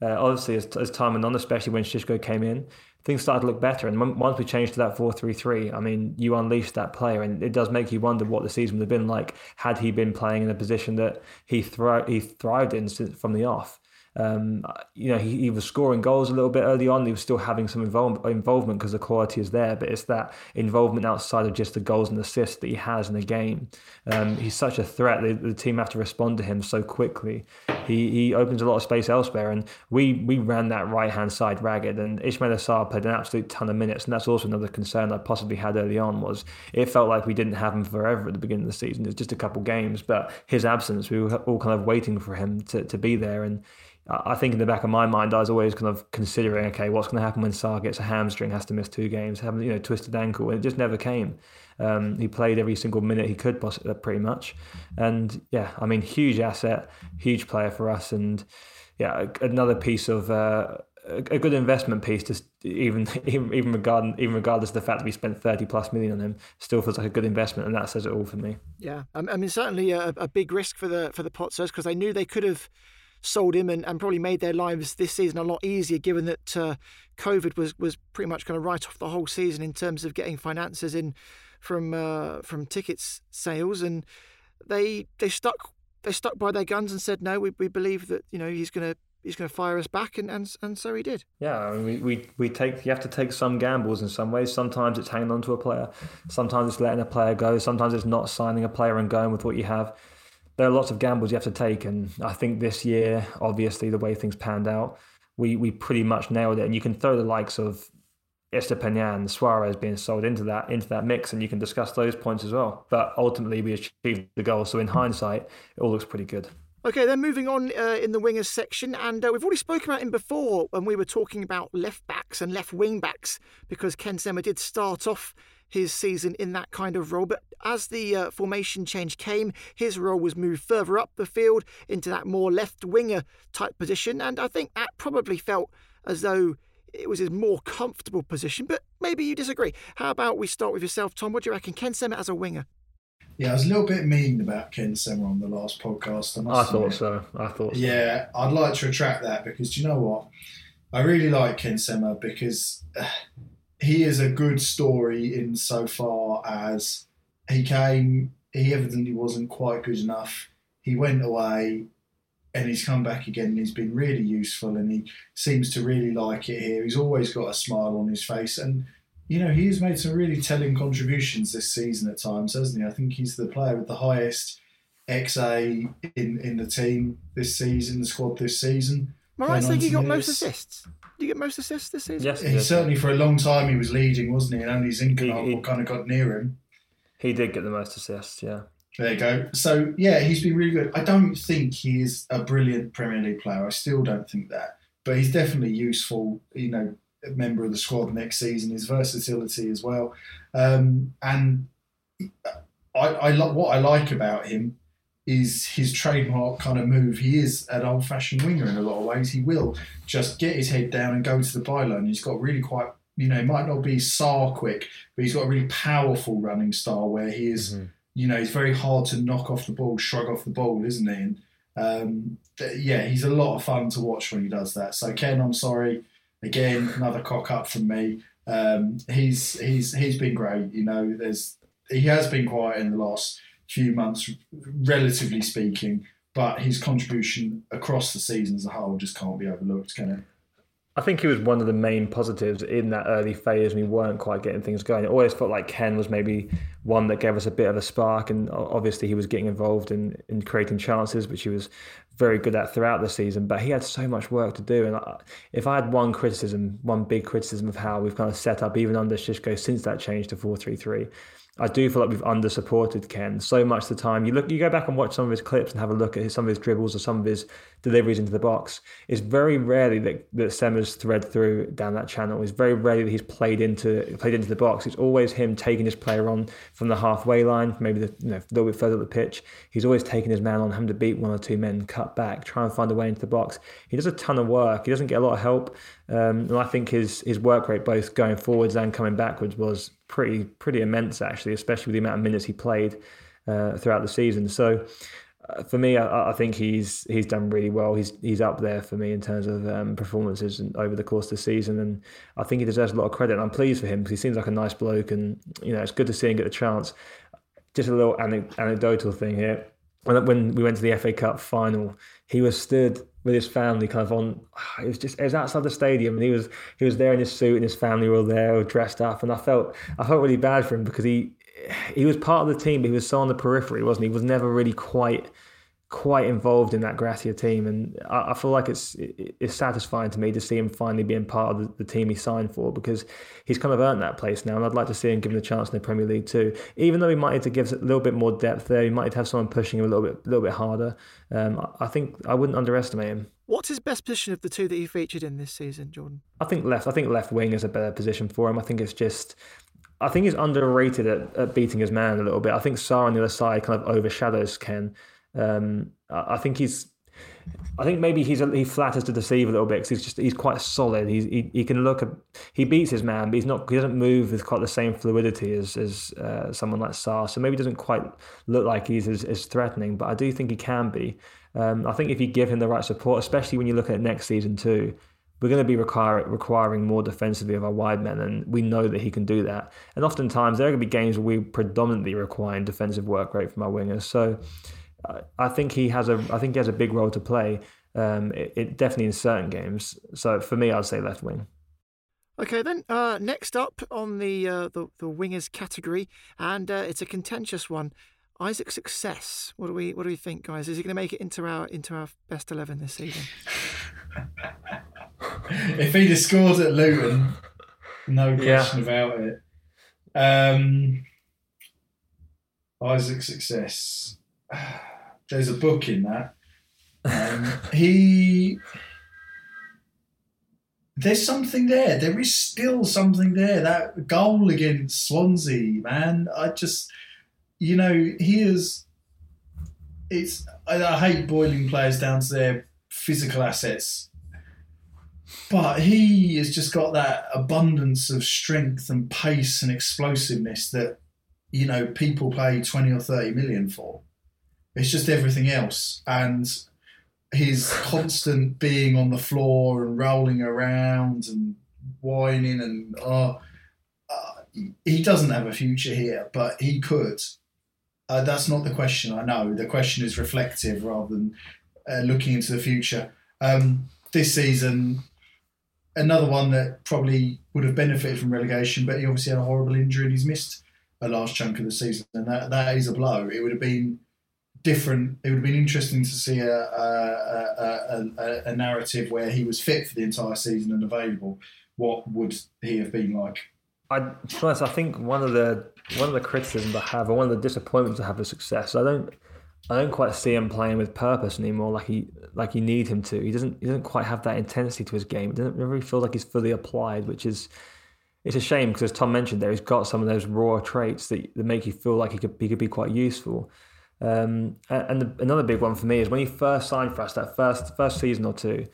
uh, obviously, as, as time went on, especially when Xisco came in, things started to look better. And once we changed to that 4 3 3, I mean, you unleashed that player. And it does make you wonder what the season would have been like had he been playing in a position that he, thri- he thrived in from the off. Um, you know, he, he was scoring goals a little bit early on. He was still having some invol- involvement because the quality is there, but it's that involvement outside of just the goals and assists that he has in a game. Um, he's such a threat. The, the team have to respond to him so quickly. He he opens a lot of space elsewhere, and we we ran that right hand side ragged. And Ismaïla Sarr played an absolute ton of minutes, and that's also another concern I possibly had early on. Was it felt like we didn't have him forever at the beginning of the season. It was just a couple games, but his absence, we were all kind of waiting for him to, to be there and. I think in the back of my mind, I was always kind of considering, okay, what's going to happen when Sarr gets a hamstring, has to miss two games, having you know twisted ankle, and it just never came. Um, he played every single minute he could, possibly, pretty much, and yeah, I mean, huge asset, huge player for us, and yeah, another piece of uh, a good investment piece. Just even even even regarding even regardless of the fact that we spent thirty plus million on him, still feels like a good investment, and that says it all for me. Yeah, I mean certainly a, a big risk for the for the Potters because they knew they could have sold him and, and probably made their lives this season a lot easier, given that uh, COVID was was pretty much going to write off the whole season in terms of getting finances in from uh, from tickets sales, and they they stuck they stuck by their guns and said no, we, we believe that you know he's going to he's going to fire us back, and, and and so he did. Yeah, I mean, we, we we take you have to take some gambles in some ways. Sometimes it's hanging on to a player, sometimes it's letting a player go, sometimes it's not signing a player and going with what you have. There are lots of gambles you have to take, and I think this year, obviously, the way things panned out, we we pretty much nailed it. And you can throw the likes of Estupiñán, Suarez being sold into that into that mix, and you can discuss those points as well. But ultimately, we achieved the goal. So in hindsight, it all looks pretty good. Okay, then moving on uh, in the wingers section, and uh, we've already spoken about him before when we were talking about left backs and left wing backs, because Ken Sema did start off his season in that kind of role. But as the uh, formation change came, his role was moved further up the field into that more left winger type position, and I think that probably felt as though it was his more comfortable position. But maybe you disagree. How about we start with yourself, Tom? What do you reckon? Ken Sema as a winger? Yeah, I was a little bit mean about Ken Sema on the last podcast. I, I thought so. I thought so. Yeah, I'd like to retract that because you know what? I really like Ken Sema because uh, he is a good story in so far as he came, he evidently wasn't quite good enough. He went away and he's come back again and he's been really useful and he seems to really like it here. He's always got a smile on his face and you know, he's made some really telling contributions this season at times, hasn't he? I think he's the player with the highest XA in, in the team this season, the squad this season. Am I right saying he got most assists? Did he get most assists this season? Yes, he, he certainly for a long time he was leading, wasn't he? And only Zinckernagel kind of got near him. He did get the most assists, yeah. There you go. So yeah, he's been really good. I don't think he is a brilliant Premier League player. I still don't think that, but he's definitely useful. You know, member of the squad next season, his versatility as well. Um, and I, I lo- what I like about him is his trademark kind of move. He is an old fashioned winger in a lot of ways. He will just get his head down and go to the byline. He's got really quite, you know, he might not be Sarr quick, but he's got a really powerful running style where he is, mm-hmm. you know, he's very hard to knock off the ball, shrug off the ball, isn't he? And um, yeah, he's a lot of fun to watch when he does that. So Ken, I'm sorry Again, another cock up from me. Um, he's he's he's been great. You know, there's he has been quiet in the last few months, relatively speaking, but his contribution across the season as a whole just can't be overlooked, can it? I think he was one of the main positives in that early phase. We weren't quite getting things going. It always felt like Ken was maybe one that gave us a bit of a spark, and obviously he was getting involved in, in creating chances, which he was very good at throughout the season. But he had so much work to do. And if I had one criticism, one big criticism of how we've kind of set up, even under Xisco since that change to 4 3 3, I do feel like we've under supported Ken so much the time. You look, you go back and watch some of his clips and have a look at his, some of his dribbles or some of his deliveries into the box. It's very rarely that that Sema's thread through down that channel. It's very rarely that he's played into played into the box. It's always him taking his player on from the halfway line, maybe the, you know, a little bit further up the pitch. He's always taking his man on, having to beat one or two men, cut back, try and find a way into the box. He does a ton of work. He doesn't get a lot of help, um, and I think his his work rate both going forwards and coming backwards was pretty pretty immense actually, especially with the amount of minutes he played uh, throughout the season. So uh, for me, I, I, think he's he's done really well. He's he's up there for me in terms of um, performances over the course of the season, and I think he deserves a lot of credit. And I'm pleased for him because he seems like a nice bloke, and you know it's good to see him get the chance. Just a little anecdotal thing here. When, when we went to the FA Cup final, he was stood with his family kind of on it was just it was outside the stadium and he was he was there in his suit and his family were all there all dressed up and I felt I felt really bad for him because he he was part of the team but he was so on the periphery wasn't he, he was never really quite quite involved in that Gracia team and I, I feel like it's it's satisfying to me to see him finally being part of the, the, team he signed for because he's kind of earned that place now and I'd like to see him given a chance in the Premier League too even though he might need to give a little bit more depth there he might have someone pushing him a little bit a little bit harder um, I think I wouldn't underestimate him. What's his best position of the two that he featured in this season, Jordan? I think left. I think left wing is a better position for him. I think it's just. I think he's underrated at, at beating his man a little bit. I think Sarr on the other side kind of overshadows Ken. Um, I think he's I think maybe he's he flatters to deceive a little bit because he's just he's quite solid. He's, he he can look at he beats his man, but he's not he doesn't move with quite the same fluidity as as uh, someone like Sarr. So maybe he doesn't quite look like he's as, as threatening, but I do think he can be. Um, I think if you give him the right support, especially when you look at next season too, we're going to be require, requiring more defensively of our wide men, and we know that he can do that. And oftentimes there are going to be games where we predominantly require defensive work rate from our wingers. So I think he has a I think he has a big role to play. Um, it, it, definitely in certain games. So for me, I'd say left wing. Okay, then uh, next up on the, uh, the the wingers category, and uh, it's a contentious one. Isaac Success. What do we what do we think, guys? Is he going to make it into our into our best eleven this season? if he'd have scored at Luton, no question yeah. about it. Um, Isaac Success there's a book in that. Um, he there's something there. There is still something there. That goal against Swansea, man. I just, you know, he is. It's. I, I hate boiling players down to their physical assets, but he has just got that abundance of strength and pace and explosiveness that, you know, people pay twenty or thirty million for. It's just everything else. And his constant being on the floor and rolling around and whining and uh, uh, he doesn't have a future here, but he could. Uh, that's not the question. I know the question is reflective rather than uh, looking into the future. Um, this season, another one that probably would have benefited from relegation, but he obviously had a horrible injury and he's missed a large chunk of the season, and that that is a blow. It would have been different. It would have been interesting to see a, a, a, a, narrative where he was fit for the entire season and available. What would he have been like? I, to be honest, I think one of the one of the criticisms I have, or one of the disappointments I have with Success, I don't, I don't quite see him playing with purpose anymore, like he like you need him to. He doesn't, he doesn't quite have that intensity to his game. It doesn't really feel like he's fully applied, which is, it's a shame because as Tom mentioned, there he's got some of those raw traits that, that make you feel like he could he could be quite useful. Um, and the, another big one for me is when he first signed for us, that first first season or two,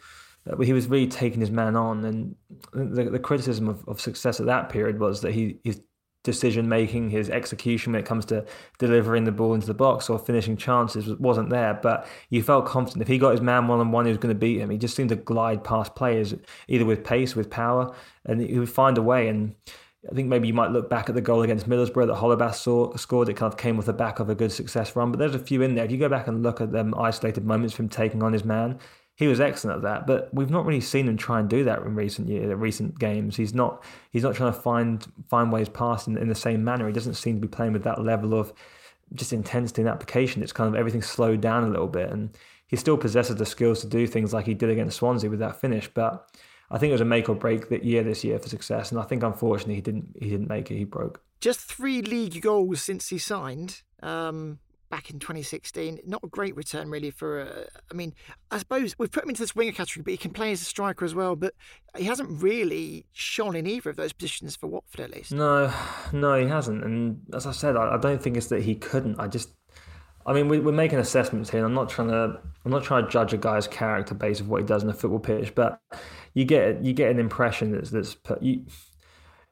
he was really taking his man on. And the, the criticism of, of Success at that period was that he his decision making, his execution when it comes to delivering the ball into the box or finishing chances wasn't there. But you felt confident if he got his man one on one, he was going to beat him. He just seemed to glide past players either with pace, with power, and he would find a way. And I think maybe you might look back at the goal against Middlesbrough that Holebas saw, scored. It kind of came with the back of a good Success run, but there's a few in there. If you go back and look at them isolated moments from taking on his man, he was excellent at that. But we've not really seen him try and do that in recent years, recent games. He's not he's not trying to find find ways past in, in the same manner. He doesn't seem to be playing with that level of just intensity and application. It's kind of everything slowed down a little bit, and he still possesses the skills to do things like he did against Swansea with that finish, but I think it was a make or break that year this year for Success, and I think unfortunately he didn't he didn't make it. He broke. Just three league goals since he signed. Um, back in 2016. Not a great return, really. For uh, I mean, I suppose we've put him into this winger category, but he can play as a striker as well. But he hasn't really shone in either of those positions for Watford, at least. No, no, he hasn't. And as I said, I, I don't think it's that he couldn't. I just I mean, we, are making assessments here. I'm not trying to. I'm not trying to judge a guy's character based of what he does in a football pitch, but you get you get an impression that's that's you.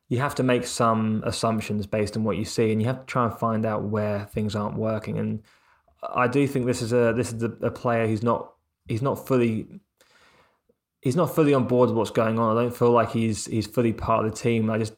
You have to make some assumptions based on what you see, and you have to try and find out where things aren't working. And I do think this is a this is a, a player who's not he's not fully he's not fully on board with what's going on. I don't feel like he's he's fully part of the team. I just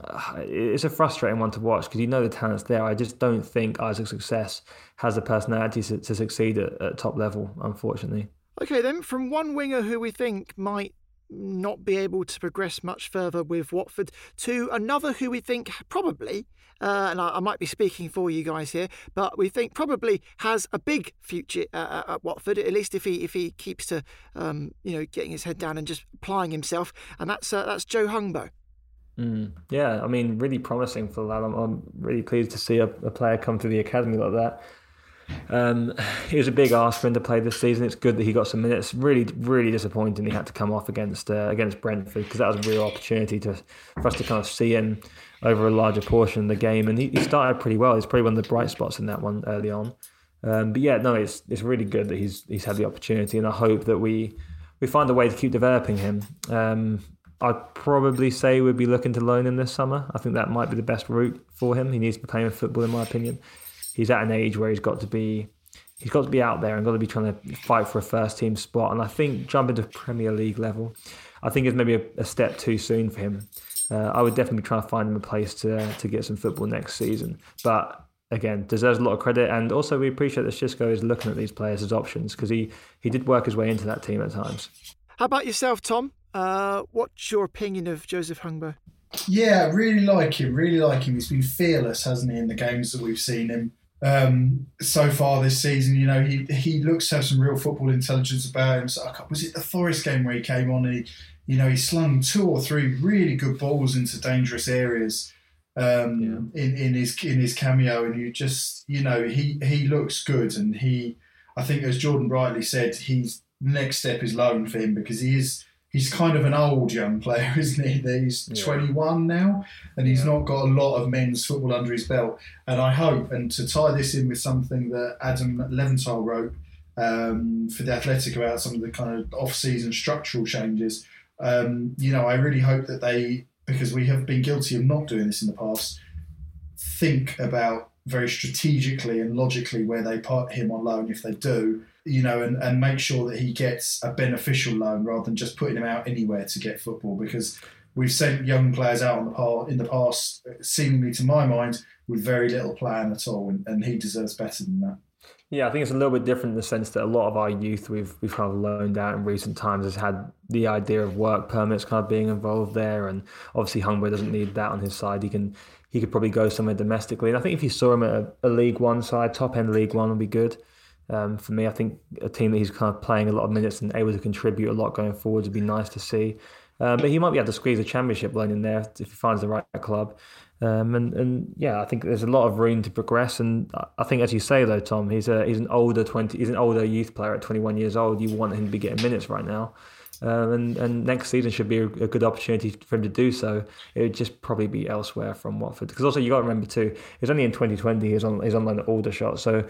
uh, it's a frustrating one to watch because you know the talent's there. I just don't think Isaac Success has the personality to, to succeed at, at top level, unfortunately. Okay, then from one winger who we think might not be able to progress much further with Watford to another who we think probably, uh, and I, I, might be speaking for you guys here, but we think probably has a big future uh, at Watford. At least if he if he keeps to um, you know getting his head down and just applying himself, and that's uh, that's Joe Hungbo. Mm, yeah, I mean, really promising for that. I'm, I'm really pleased to see a, a, player come through the academy like that. Um, it was a big ask for him to play this season. It's good that he got some minutes. Really, really disappointing he had to come off against uh, against Brentford because that was a real opportunity to for us to kind of see him over a larger portion of the game. And he, he started pretty well. He's probably one of the bright spots in that one early on. Um, but yeah, no, it's it's really good that he's he's had the opportunity, and I hope that we we find a way to keep developing him. Um, I'd probably say we'd be looking to loan him this summer. I think that might be the best route for him. He needs to be playing football, in my opinion. He's at an age where he's got to be he's got to be out there and got to be trying to fight for a first team spot. And I think jumping to Premier League level, I think is maybe a, a step too soon for him. Uh, I would definitely try to find him a place to to get some football next season. But again, deserves a lot of credit. And also, we appreciate that Xisco is looking at these players as options because he, he did work his way into that team at times. How about yourself, Tom? Uh, what's your opinion of Joseph Hungbo? Yeah, really like him. Really like him. He's been fearless, hasn't he, in the games that we've seen him um, so far this season. You know, he he looks to have some real football intelligence about him. So, was it the Forest game where he came on he, you know, he slung two or three really good balls into dangerous areas um, yeah. in in his in his cameo, and you just you know he he looks good, and he I think as Jordan rightly said, he's next step is loan for him because he is he's kind of an old young player, isn't he? He's yeah. 21 now, and he's yeah. not got a lot of men's football under his belt. And I hope, and to tie this in with something that Adam Leventhal wrote um, for the Athletic about some of the kind of off-season structural changes. Um, you know, I really hope that they, because we have been guilty of not doing this in the past, think about very strategically and logically where they put him on loan if they do you know, and, and make sure that he gets a beneficial loan rather than just putting him out anywhere to get football because we've sent young players out on the par, in the past, seemingly to my mind, with very little plan at all, and, and he deserves better than that. Yeah, I think it's a little bit different in the sense that a lot of our youth we've we've kind of loaned out in recent times has had the idea of work permits kind of being involved there, and obviously Hungbo doesn't need that on his side. He can he could probably go somewhere domestically, and I think if you saw him at a, a League One side, top end League One would be good. Um, for me, I think a team that he's kind of playing a lot of minutes and able to contribute a lot going forward would be nice to see. Um, but he might be able to squeeze a championship loan in there if he finds the right club. Um, and, and yeah, I think there's a lot of room to progress. And I think, as you say though, Tom, he's a he's an older twenty he's an older youth player at 21 years old. You want him to be getting minutes right now. Um, and, and next season should be a, good opportunity for him to do so. It would just probably be elsewhere from Watford because also you got to remember too, he's only in 2020. He's on he's on like the older shot, so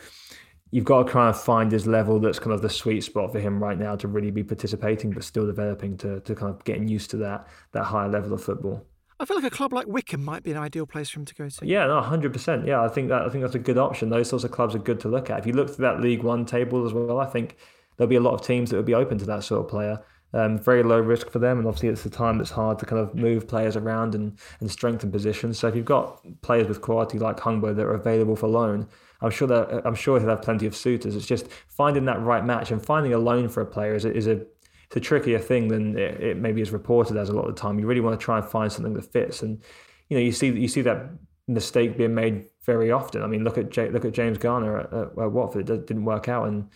you've got to kind of find his level that's kind of the sweet spot for him right now to really be participating, but still developing to, to kind of getting used to that that higher level of football. I feel like a club like Wycombe might be an ideal place for him to go to. Yeah, no, hundred percent. Yeah, I think that I think that's a good option. Those sorts of clubs are good to look at. If you look through that League One table as well, I think there'll be a lot of teams that would be open to that sort of player. Um, very low risk for them, and obviously it's the time that's hard to kind of move players around and, and strengthen positions. So if you've got players with quality like Hungbo that are available for loan, I'm sure that uh, I'm sure he'll have plenty of suitors. It's just finding that right match and finding a loan for a player is a, is a it's a trickier thing than it, it maybe is reported as a lot of the time. You really want to try and find something that fits, and you know you see you see that mistake being made very often. I mean, look at J, look at James Garner at, at, at Watford. It didn't work out, and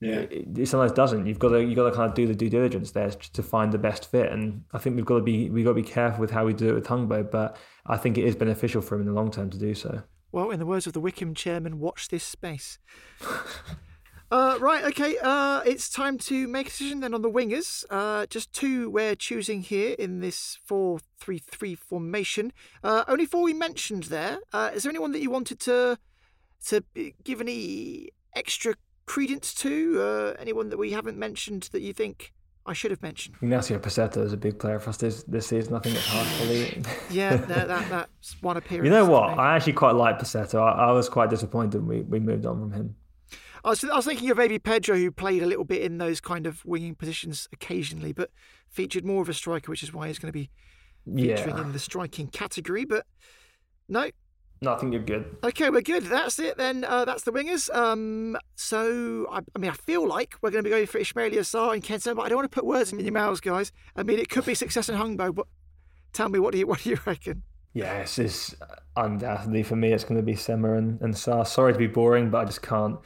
yeah. It, it, sometimes doesn't. You've got to you've got to kind of do the due diligence there to find the best fit. And I think we've got to be we've got to be careful with how we do it with Hungbo, but I think it is beneficial for him in the long term to do so. Well, in the words of the Wycombe chairman, watch this space. uh, right, okay. Uh, it's time to make a decision then on the wingers. Uh, just two we're choosing here in this 4 3 3 formation. Uh, only four we mentioned there. Uh, is there anyone that you wanted to to give any extra credence to? Uh, anyone that we haven't mentioned that you think I should have mentioned. Ignacio Pussetto is a big player for us this, this season. I think it's hard to believe. yeah, that, that, that's one appearance. You know what? I actually quite like Pussetto. I, I, was quite disappointed we, we moved on from him. I was, I was thinking of maybe Pedro, who played a little bit in those kind of winging positions occasionally, but featured more of a striker, which is why he's going to be featuring yeah. in the striking category. But no, no, I think you're good. Okay, we're good. That's it then. Uh, that's the wingers. Um, so, I, I, mean, I feel like we're going to be going for Ismaïla Sarr and Kenton, but I don't want to put words in your mouths, guys. I mean, it could be Success in Hungbo, but tell me, what do you what do you reckon? Yes, it's undoubtedly for me. It's going to be Sema and, and Sarr. Sorry to be boring, but I just can't.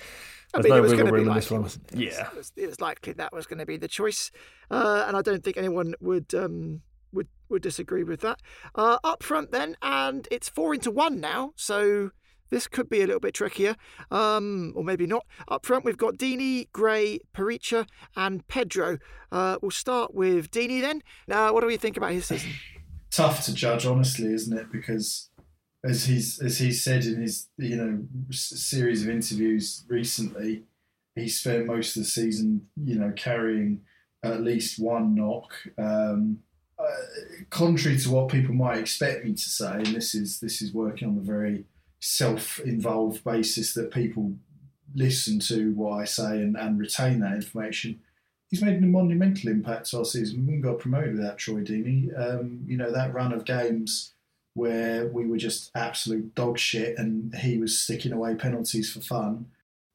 There's I mean, no wiggle room in this one. Yeah, it was, it was, likely that was going to be the choice, uh, and I don't think anyone would um, would would disagree with that. Uh, up front then, and it's four into one now. So this could be a little bit trickier, um, or maybe not. Up front, we've got Deeney, Gray, Perica, and Pedro. Uh, we'll start with Deeney then. Uh, what do we think about his season? Tough to judge, honestly, isn't it? Because as he's as he said in his you know series of interviews recently, he spent most of the season you know carrying at least one knock. Um, uh, contrary to what people might expect me to say, and this is this is working on the very self-involved basis that people listen to what I say and, and retain that information. He's made a monumental impact to our season. We wouldn't got promoted without Troy Deeney. Um, you know that run of games where we were just absolute dog shit and he was sticking away penalties for fun.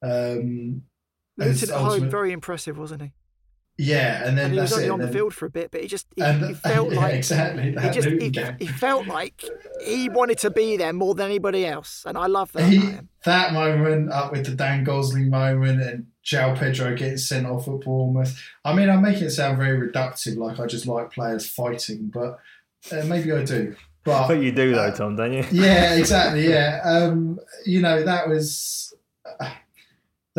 Um, Luton at home, very impressive, wasn't he? Yeah, and then and he was only it, on the field for a bit, but he just he, he felt yeah, like exactly he just he, he, felt like he wanted to be there more than anybody else, and I love that. He, that moment up with the Dan Gosling moment and João Pedro getting sent off at Bournemouth. I mean, I'm making it sound very reductive, like I just like players fighting, but uh, maybe I do. But, but you do though, uh, Tom, don't you? Yeah, exactly. Yeah, um, you know that was. Uh,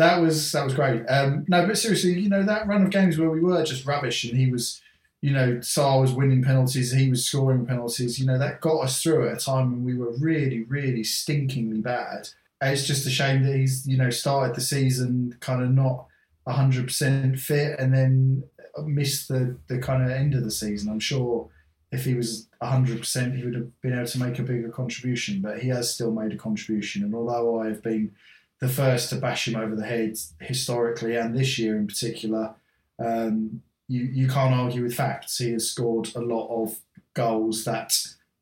that was that was great. Um, no, but seriously, you know that run of games where we were just rubbish, and he was, you know, Sarr was winning penalties, he was scoring penalties. You know that got us through at a time when we were really, really stinkingly bad. It's just a shame that he's, you know, started the season kind of not hundred percent fit, and then missed the the kind of end of the season. I'm sure if he was 100%, he would have been able to make a bigger contribution, but he has still made a contribution. And although I have been the first to bash him over the head historically and this year in particular. Um, you, you can't argue with facts. He has scored a lot of goals that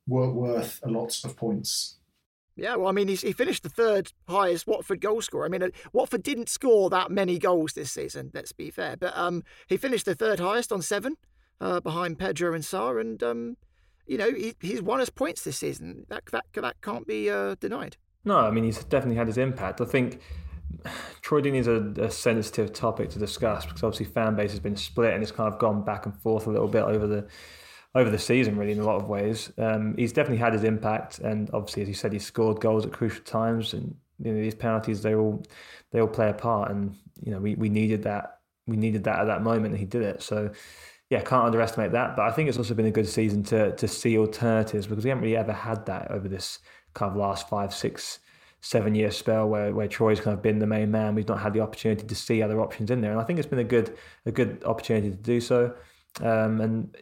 were worth a lot of points. Yeah, well, I mean, he finished the third highest Watford goal scorer. I mean, uh, Watford didn't score that many goals this season, let's be fair. But um, he finished the third highest on seven, uh, behind Pedro and Sarr. And, um, you know, he, he's won us points this season. That, that, that can't be uh, denied. No, I mean he's definitely had his impact. I think Troy Deeney is a, a, sensitive topic to discuss because obviously fan base has been split and it's kind of gone back and forth a little bit over the over the season, really in a lot of ways. Um, he's definitely had his impact, and obviously, as you said, he scored goals at crucial times, and you know these penalties they all they all play a part, and you know we, we needed that we needed that at that moment, and he did it. So yeah, can't underestimate that. But I think it's also been a good season to to see alternatives because we haven't really ever had that over this kind of last five, six, seven year spell where, where Troy's kind of been the main man. We've not had the opportunity to see other options in there, and I think it's been a good a good opportunity to do so. Um, and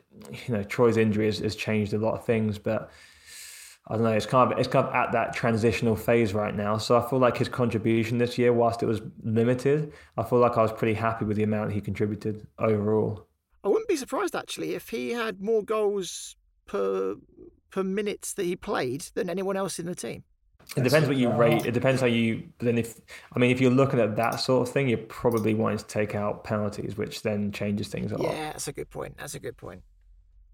you know, Troy's injury has, has changed a lot of things, but I don't know. It's kind of it's kind of at that transitional phase right now. So I feel like his contribution this year, whilst it was limited, I feel like I was pretty happy with the amount he contributed overall. I wouldn't be surprised actually if he had more goals per per minutes that he played than anyone else in the team. It depends what you rate. It depends how you. Then, if I mean, if you're looking at that sort of thing, you're probably wanting to take out penalties, which then changes things a lot. Yeah, that's a good point. That's a good point.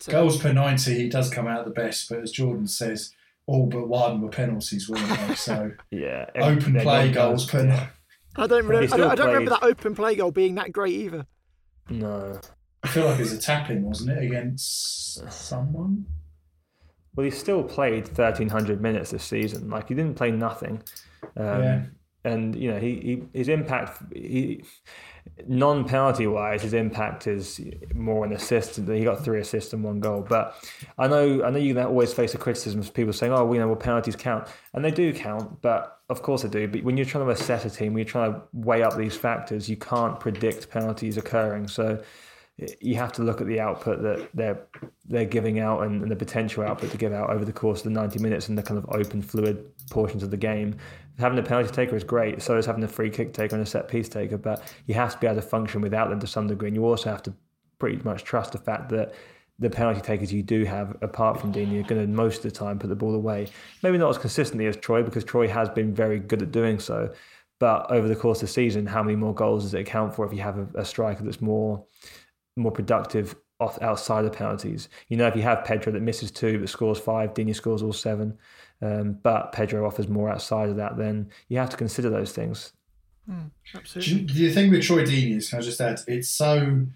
So, Goals per ninety, he does come out the best, but as Jordan says, all but one were penalties, weren't they? So yeah, open play goals per. Yeah. I don't remember. I don't, I don't remember that open play goal being that great either. No, I feel like it was a tapping, wasn't it, against someone? Well, he still played 1,300 minutes this season. Like he didn't play nothing. Um, yeah. And you know, he, he his impact, he, non-penalty wise, his impact is more an assist. He got three assists and one goal. But I know, I know you always face a criticism of people saying, "Oh, we you know, well, penalties count," and they do count. But of course they do. But when you're trying to assess a team, when you're trying to weigh up these factors, you can't predict penalties occurring. So you have to look at the output that they're they're giving out and, and, the potential output to give out over the course of the 90 minutes and the kind of open fluid portions of the game. Having a penalty taker is great, so is having a free kick taker and a set piece taker, but you have to be able to function without them to some degree. And you also have to pretty much trust the fact that the penalty takers you do have, apart from Dean, you're going to most of the time put the ball away. Maybe not as consistently as Troy, because Troy has been very good at doing so. But over the course of the season, how many more goals does it account for if you have a, a striker that's more more productive off outside of penalties. You know, if you have Pedro that misses two but scores five, Deeney scores all seven, um, but Pedro offers more outside of that, then you have to consider those things. Mm, absolutely. The thing with Troy Deeney is, can I just add, it's so,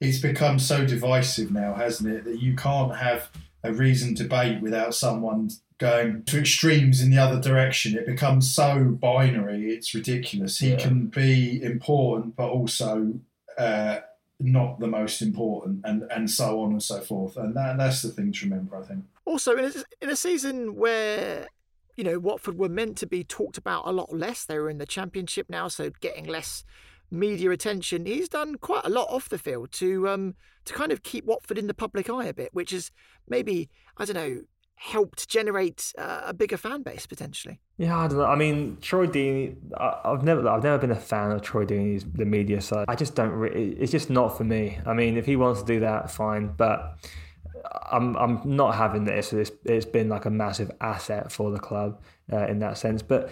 it's become so divisive now, hasn't it, that you can't have a reasoned debate without someone going to extremes in the other direction. It becomes so binary, it's ridiculous. He yeah. can be important, but also uh, not the most important, and, and so on and so forth. And that, that's the thing to remember, I think. Also, in a, in a season where you know Watford were meant to be talked about a lot less, they were in the Championship now, so getting less media attention. He's done quite a lot off the field to um to kind of keep Watford in the public eye a bit, which is maybe I don't know helped generate uh, a bigger fan base potentially. Yeah, I don't know. I mean, Troy Deeney. I, have never, I've never been a fan of Troy Deeney's the media side. I just don't. Re- it's just not for me. I mean, if he wants to do that, fine. But I'm, I'm not having this. It's, it's been like a massive asset for the club uh, in that sense. But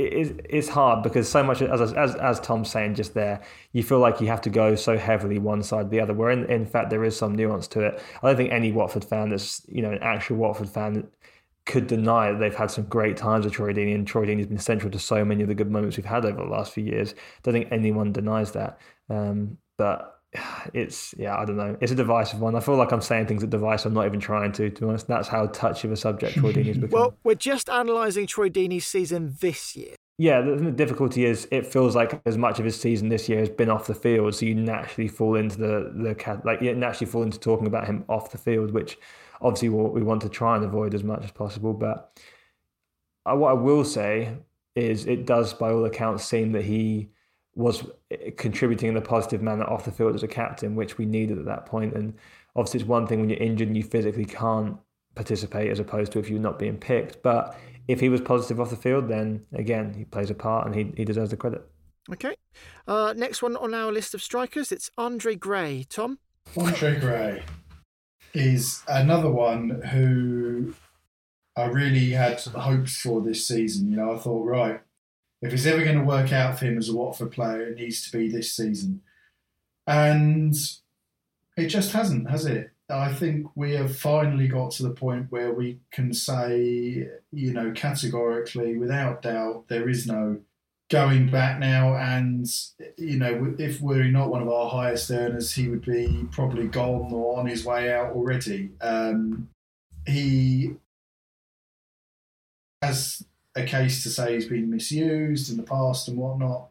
it, it's hard because so much as, as as Tom's saying just there, you feel like you have to go so heavily one side or the other. Where in, in fact there is some nuance to it. I don't think any Watford fan that's you know an actual Watford fan could deny that they've had some great times with Troy Deeney, and Troy Deeney's been central to so many of the good moments we've had over the last few years. I don't think anyone denies that. Um, but it's yeah, I don't know. It's a divisive one. I feel like I'm saying things that divisive. I'm not even trying to. To be honest, that's how touchy of a subject Troy Deeney's become. well, we're just analysing Troy Deeney's season this year. Yeah, the, difficulty is it feels like as much of his season this year has been off the field, so you naturally fall into the the like you naturally fall into talking about him off the field, which obviously what we want to try and avoid as much as possible. But uh, what I will say is, it does by all accounts seem that he was contributing in a positive manner off the field as a captain, which we needed at that point. And obviously, it's one thing when you're injured and you physically can't participate, as opposed to if you're not being picked, but if he was positive off the field, then again, he plays a part and he, he deserves the credit. Okay. Uh, next one on our list of strikers, it's Andre Gray. Tom? Andre Gray is another one who I really had hopes for this season. You know, I thought, right, if it's ever going to work out for him as a Watford player, it needs to be this season. And it just hasn't, has it? I think we have finally got to the point where we can say, you know, categorically, without doubt, there is no going back now. And, you know, if we're not one of our highest earners, he would be probably gone or on his way out already. Um, he has a case to say he's been misused in the past and whatnot.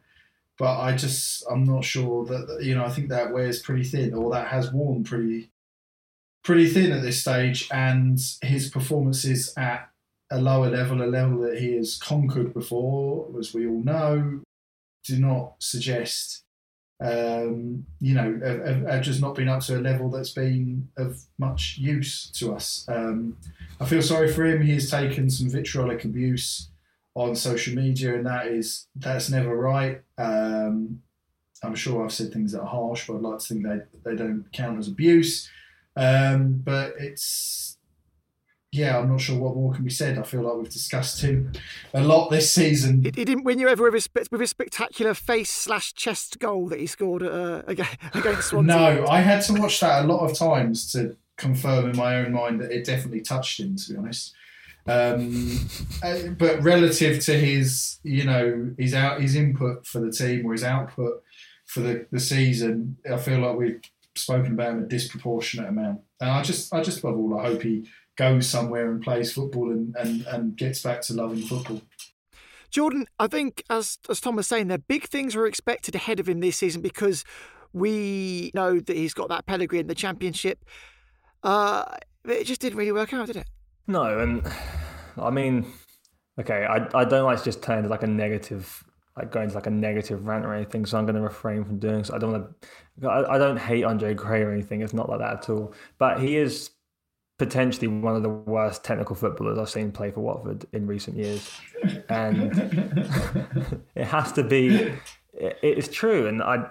But I just, I'm not sure that, you know, I think that wears pretty thin or that has worn pretty pretty thin at this stage, and his performances at a lower level, a level that he has conquered before, as we all know, do not suggest, um, you know, have, have, just not been up to a level that's been of much use to us. Um, I feel sorry for him. He has taken some vitriolic abuse on social media, and that is that's never right. Um, I'm sure I've said things that are harsh, but I'd like to think they they don't count as abuse. Um, but it's yeah, I'm not sure what more can be said. I feel like we've discussed him a lot this season. He, he didn't win you over with his, with his spectacular face slash chest goal that he scored uh, against Swansea. no, I had to watch that a lot of times to confirm in my own mind that it definitely touched him. To be honest. Um, uh, but relative to his, you know, his out his input for the team or his output for the, the season, I feel like we've spoken about him a disproportionate amount. And I just, I just above all, I hope he goes somewhere and plays football and, and, and gets back to loving football. Jordan, I think as as Tom was saying, there big things are expected ahead of him this season because we know that he's got that pedigree in the championship. Uh, it just didn't really work out, did it? No, and I mean, okay, I I don't like to just turn to like a negative like going to like a negative rant or anything, so I'm going to refrain from doing so. I don't want to. I, I don't hate Andre Gray or anything. It's not like that at all. But he is potentially one of the worst technical footballers I've seen play for Watford in recent years, and it has to be. It, it's true, and I.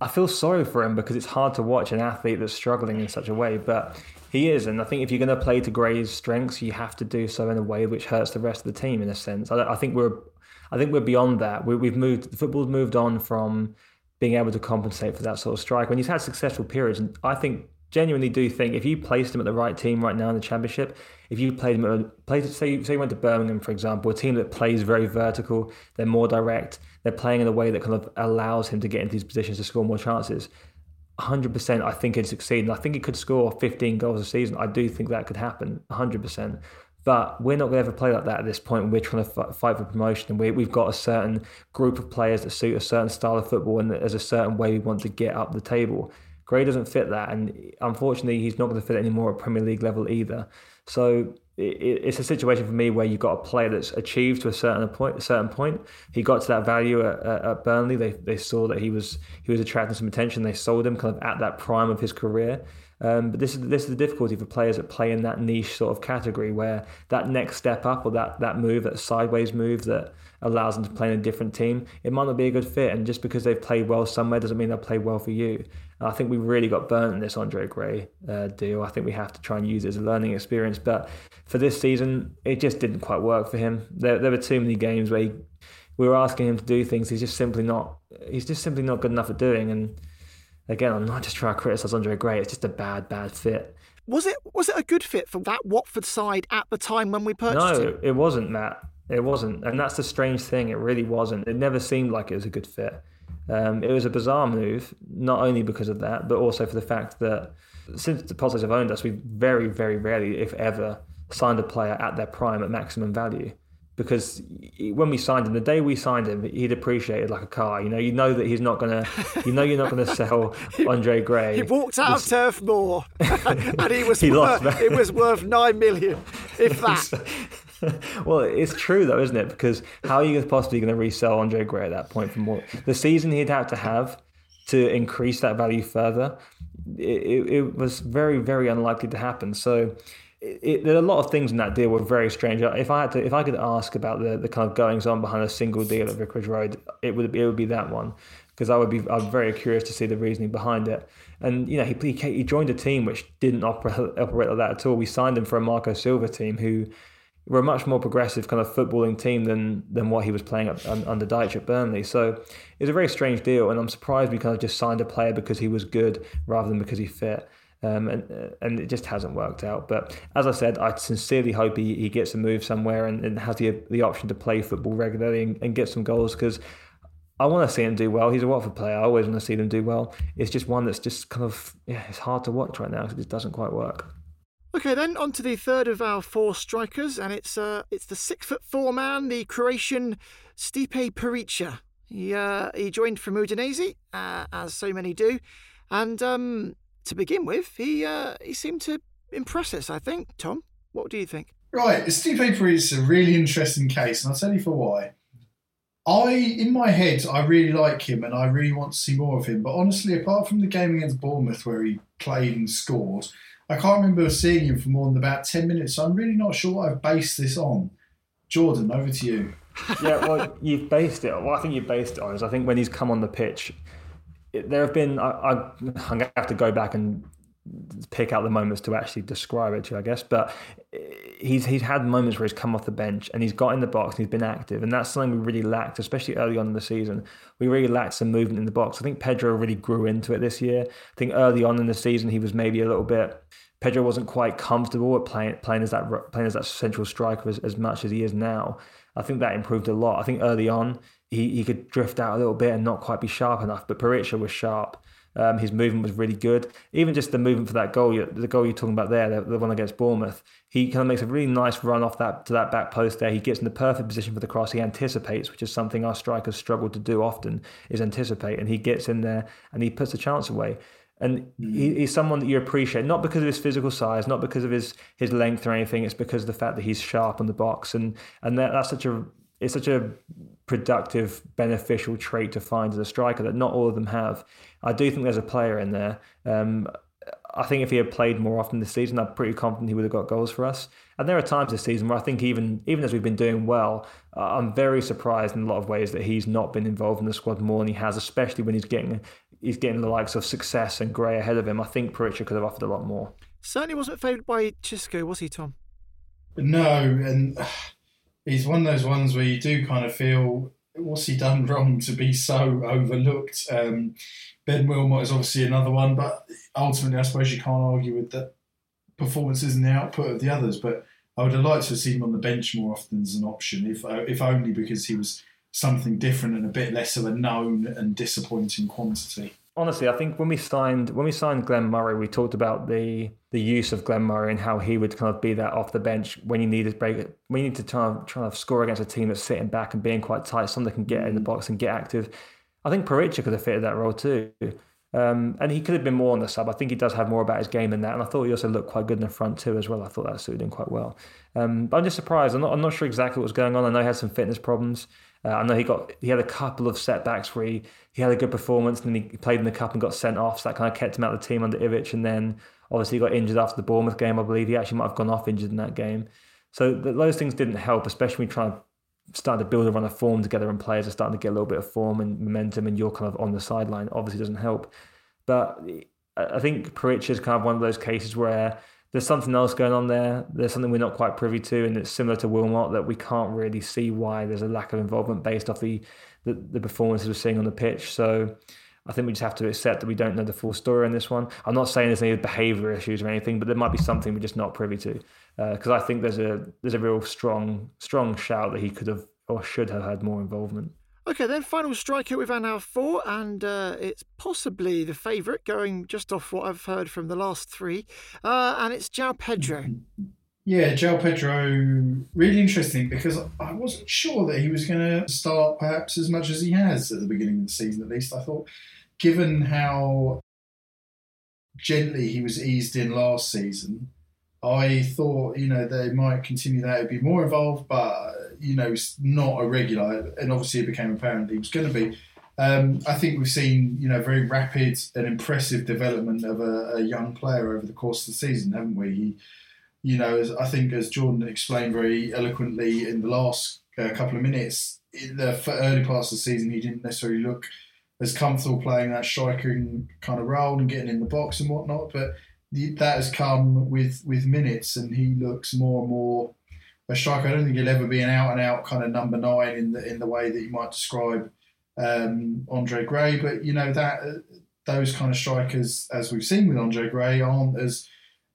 I feel sorry for him because it's hard to watch an athlete that's struggling in such a way, but he is, and I think if you're going to play to Gray's strengths, you have to do so in a way which hurts the rest of the team in a sense. I, I think we're I think we're beyond that. We, have moved. The football's moved on from being able to compensate for that sort of strike. When he's had successful periods, and I think genuinely do think if you placed him at the right team right now in the championship, if you played him at say say you went to Birmingham for example, a team that plays very vertical, they're more direct, they're playing in a way that kind of allows him to get into these positions to score more chances. 100% I think he'd succeed and I think he could score 15 goals a season. I do think that could happen 100%. But we're not going to ever play like that at this point. We're trying to fight for promotion, and we, we've got a certain group of players that suit a certain style of football, and there's a certain way we want to get up the table. Gray doesn't fit that, and unfortunately, he's not going to fit anymore at Premier League level either. So it's a situation for me where you've got a player that's achieved to a certain point. A certain point, he got to that value at, at, Burnley. They they saw that he was he was attracting some attention. They sold him kind of at that prime of his career. Um, but this is this is the difficulty for players that play in that niche sort of category where that next step up or that that move, that sideways move that allows them to play in a different team, it might not be a good fit. And just because they've played well somewhere doesn't mean they'll play well for you. And I think we really got burnt in this Andre Gray uh, deal. I think we have to try and use it as a learning experience. But for this season, it just didn't quite work for him. There, there were too many games where he, we were asking him to do things he's just simply not. He's just simply not good enough at doing. And again, I'm not just trying to criticise Andre Gray. It's just a bad, bad fit. Was it was it a good fit for that Watford side at the time when we purchased no, him? it wasn't, Matt. It wasn't, and that's the strange thing. It really wasn't. It never seemed like it was a good fit. Um, it was a bizarre move, not only because of that, but also for the fact that since the Pozzos have owned us, we've very, very rarely, if ever, signed a player at their prime at maximum value. Because when we signed him, the day we signed him, he'd appreciated like a car. You know, you know that he's not gonna, you know, you're not gonna sell Andre Gray. He walked out of Turf Moor, and he was he worth, it was worth nine million, if that. well, it's true though, isn't it? Because how are you possibly going to resell Andre Gray at that point? for what the season he'd have to have to increase that value further, it, it, it was very, very unlikely to happen. So. It, there are a lot of things in that deal were very strange. Uh, if I had to, if I could ask about the, the kind of goings on behind a single deal at Vicarage Road, it would it would be that one because I would be I'm very curious to see the reasoning behind it. And you know, he he joined a team which didn't operate, operate like that at all. We signed him for a Marco Silva team who were a much more progressive kind of footballing team than than what he was playing at, under Dyche at Burnley. So it's a very strange deal, and I'm surprised we kind of just signed a player because he was good rather than because he fit. Um, and and it just hasn't worked out. But as I said, I sincerely hope he, he gets a move somewhere and, and has the the option to play football regularly and, and get some goals because I want to see him do well. He's a Watford player. I always want to see them do well. It's just one that's just kind of yeah, it's hard to watch right now because it doesn't quite work. Okay, then on to the third of our four strikers, and it's uh, it's the six foot four man, the Croatian Stipe Perica. He uh, he joined from Udinese, uh, as so many do, and um, to begin with, he uh, he seemed to impress us. I think, Tom. What do you think? Right, Stipe Perica is a really interesting case, and I'll tell you for why. I, in my head, I really like him, and I really want to see more of him. But honestly, apart from the game against Bournemouth where he played and scored, I can't remember seeing him for more than about 10 minutes, so I'm really not sure what I've based this on. Jordan, over to you. yeah, well, you've based it. Well, I think you've based it on is I think when he's come on the pitch, it, there have been. I, I, I'm going to have to go back and pick out the moments to actually describe it to you, I guess. But he's he's had moments where he's come off the bench and he's got in the box and he's been active, and that's something we really lacked, especially early on in the season. We really lacked some movement in the box. I think Pedro really grew into it this year. I think early on in the season he was maybe a little bit. Pedro wasn't quite comfortable playing playing as that playing as that central striker as, as much as he is now. I think that improved a lot. I think early on he, he could drift out a little bit and not quite be sharp enough, but Perica was sharp. Um, his movement was really good. Even just the movement for that goal, the goal you're talking about there, the, the, one against Bournemouth, he kind of makes a really nice run off that to that back post there. He gets in the perfect position for the cross. He anticipates, which is something our strikers struggle to do often, is anticipate, and he gets in there and he puts the chance away. And he, he's someone that you appreciate, not because of his physical size, not because of his his length or anything. It's because of the fact that he's sharp on the box, and and that, that's such a it's such a productive, beneficial trait to find as a striker that not all of them have. I do think there's a player in there. Um, I think if he had played more often this season, I'm pretty confident he would have got goals for us. And there are times this season where I think even even as we've been doing well, uh, I'm very surprised in a lot of ways that he's not been involved in the squad more than he has, especially when he's getting he's getting the likes of Success and Gray ahead of him. I think Perica could have offered a lot more. Certainly wasn't favoured by Xisco, was he, Tom? No, and he's one of those ones where you do kind of feel what's he done wrong to be so overlooked? Um, Ben Wilmot is obviously another one, but ultimately, I suppose you can't argue with the performances and the output of the others. But I would have liked to have seen him on the bench more often as an option, if uh, if only because he was something different and a bit less of a known and disappointing quantity. honestly, I think when we signed when we signed Glenn Murray, we talked about the the use of Glenn Murray and how he would kind of be that off the bench when you need to break it. We need to try and try and score against a team that's sitting back and being quite tight, someone that can get in the mm. box and get active. I think Perica could have fitted that role too. Um, and he could have been more on the sub. I think he does have more about his game than that. And I thought he also looked quite good in the front too as well. I thought that suited him quite well. Um, but I'm just surprised. I'm not, I'm not sure exactly what was going on. I know he had some fitness problems. Uh, I know he got he had a couple of setbacks where he, he had a good performance and then he played in the cup and got sent off. So that kind of kept him out of the team under Ivic. And then obviously he got injured after the Bournemouth game. I believe he actually might have gone off injured in that game. So those things didn't help, especially when trying to start to build a run of form together and players are starting to get a little bit of form and momentum and you're kind of on the sideline. Obviously doesn't help. But I think Perica is kind of one of those cases where there's something else going on there. There's something we're not quite privy to, and it's similar to Wilmot that we can't really see why there's a lack of involvement based off the the, the performances we're seeing on the pitch. So I think we just have to accept that we don't know the full story on this one. I'm not saying there's any behaviour issues or anything, but there might be something we're just not privy to. Because uh, I think there's a there's a real strong strong shout that he could have or should have had more involvement. Okay, then final striker we've had now four, and uh, it's possibly the favourite, going just off what I've heard from the last three, uh, and it's João Pedro. Yeah, João Pedro, really interesting because I wasn't sure that he was going to start perhaps as much as he has at the beginning of the season. At least I thought, given how gently he was eased in last season, I thought you know they might continue that, it'd be more involved, but you know, not a regular, and obviously it became apparent he was going to be. Um, I think we've seen, you know, very rapid and impressive development of a, a, young player over the course of the season, haven't we? He, you know, as, I think as Jordan explained very eloquently in the last uh, couple of minutes, in the early parts of the season, he didn't necessarily look as comfortable playing that striking kind of role and getting in the box and whatnot, but that has come with with minutes, and he looks more and more a striker. I don't think he'll ever be an out and out kind of number nine in the in the way that you might describe um, Andre Gray. But you know that uh, those kind of strikers, as we've seen with Andre Gray, aren't as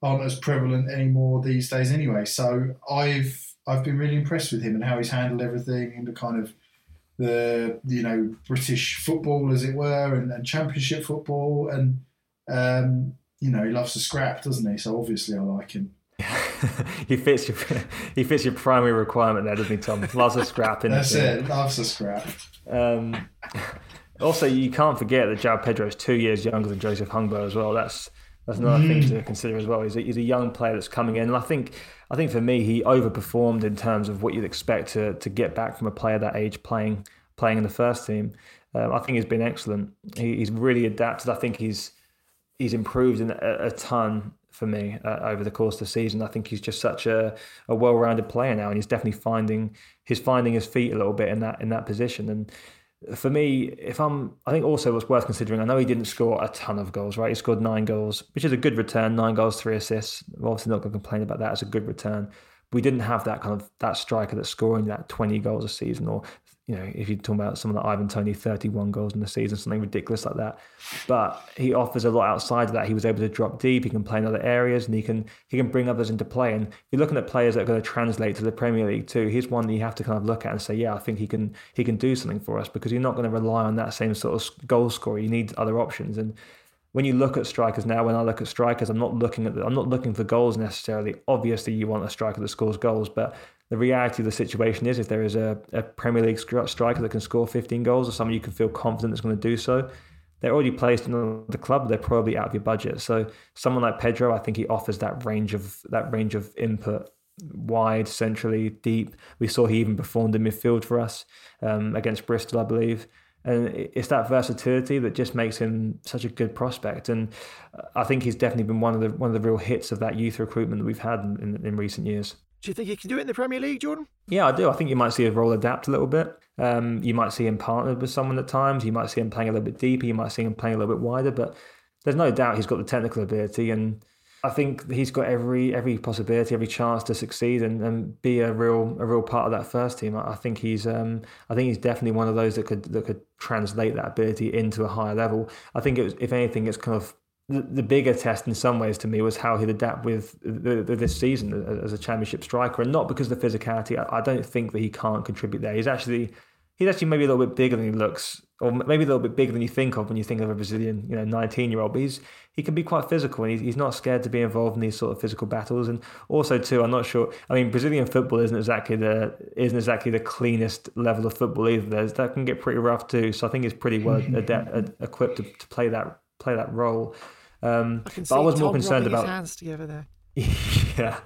aren't as prevalent anymore these days anyway. So I've I've been really impressed with him and how he's handled everything in the kind of the you know British football as it were and, and Championship football and um, you know he loves to scrap, doesn't he? So obviously I like him. he fits your he fits your primary requirement there, doesn't he, Tom? Loves a scrap. That's it. Loves a scrap. Um, also, you can't forget that João Pedro is two years younger than Joseph Hungbo as well. That's that's another mm. thing to consider as well. He's a, he's a young player that's coming in, and I think I think for me he overperformed in terms of what you'd expect to to get back from a player that age playing playing in the first team. Um, I think he's been excellent. He, he's really adapted. I think he's he's improved in a, a ton for me uh, over the course of the season. I think he's just such a, a well-rounded player now, and he's definitely finding he's finding his feet a little bit in that in that position. And for me, if I'm, I think also what's worth considering. I know he didn't score a ton of goals, right? He scored nine goals, which is a good return. Nine goals, three assists. Obviously not going to complain about that. It's a good return. We didn't have that kind of that striker that's scoring that 20 goals a season or you know, if you're talking about someone like Ivan Toney, 31 goals in the season, something ridiculous like that. But he offers a lot outside of that. He was able to drop deep. He can play in other areas, and he can he can bring others into play. And if you're looking at players that are going to translate to the Premier League too, he's one that you have to kind of look at and say, yeah, I think he can he can do something for us because you're not going to rely on that same sort of goal scorer. You need other options. And when you look at strikers now, when I look at strikers, I'm not looking at the, I'm not looking for goals necessarily. Obviously, you want a striker that scores goals, but the reality of the situation is if there is a, a Premier League striker that can score 15 goals or someone you can feel confident is going to do so, they're already placed in the club. They're probably out of your budget. So someone like Pedro, I think he offers that range of that range of input, wide, centrally, deep. We saw he even performed in midfield for us um, against Bristol, I believe. And it's that versatility that just makes him such a good prospect. And I think he's definitely been one of the one of the real hits of that youth recruitment that we've had in, in, in recent years. Do you think he can do it in the Premier League, Jordan? Yeah, I do. I think you might see his role adapt a little bit. Um, you might see him partnered with someone at times. You might see him playing a little bit deeper. You might see him playing a little bit wider. But there's no doubt he's got the technical ability, and I think he's got every every possibility, every chance to succeed and, and be a real a real part of that first team. I, think he's um, I think he's definitely one of those that could that could translate that ability into a higher level. I think it was, if anything, it's kind of the, the bigger test in some ways to me was how he'd adapt with the, the, this season as a championship striker, and not because of the physicality. I, I, don't think that he can't contribute there. He's actually he's actually maybe a little bit bigger than he looks, or maybe a little bit bigger than you think of when you think of a Brazilian, you know, 19 year old. But he's he can be quite physical, and he's, he's not scared to be involved in these sort of physical battles. And also, too, I'm not sure. I mean, Brazilian football isn't exactly the isn't exactly the cleanest level of football either. There's, that can get pretty rough too. So I think he's pretty well adept, equipped to, to play that play that role. Um, I can but I was Tom more concerned about hands together there. yeah,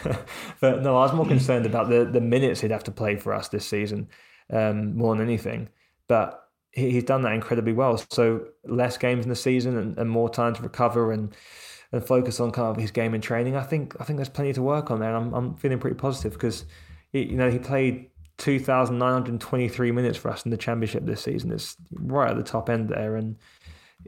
but no, I was more concerned about the the minutes he'd have to play for us this season um, more than anything. But he, he's done that incredibly well. So less games in the season and, and more time to recover and and focus on kind of his game and training. I think I think there's plenty to work on there. And I'm I'm feeling pretty positive because you know he played 2,923 minutes for us in the championship this season. It's right at the top end there, and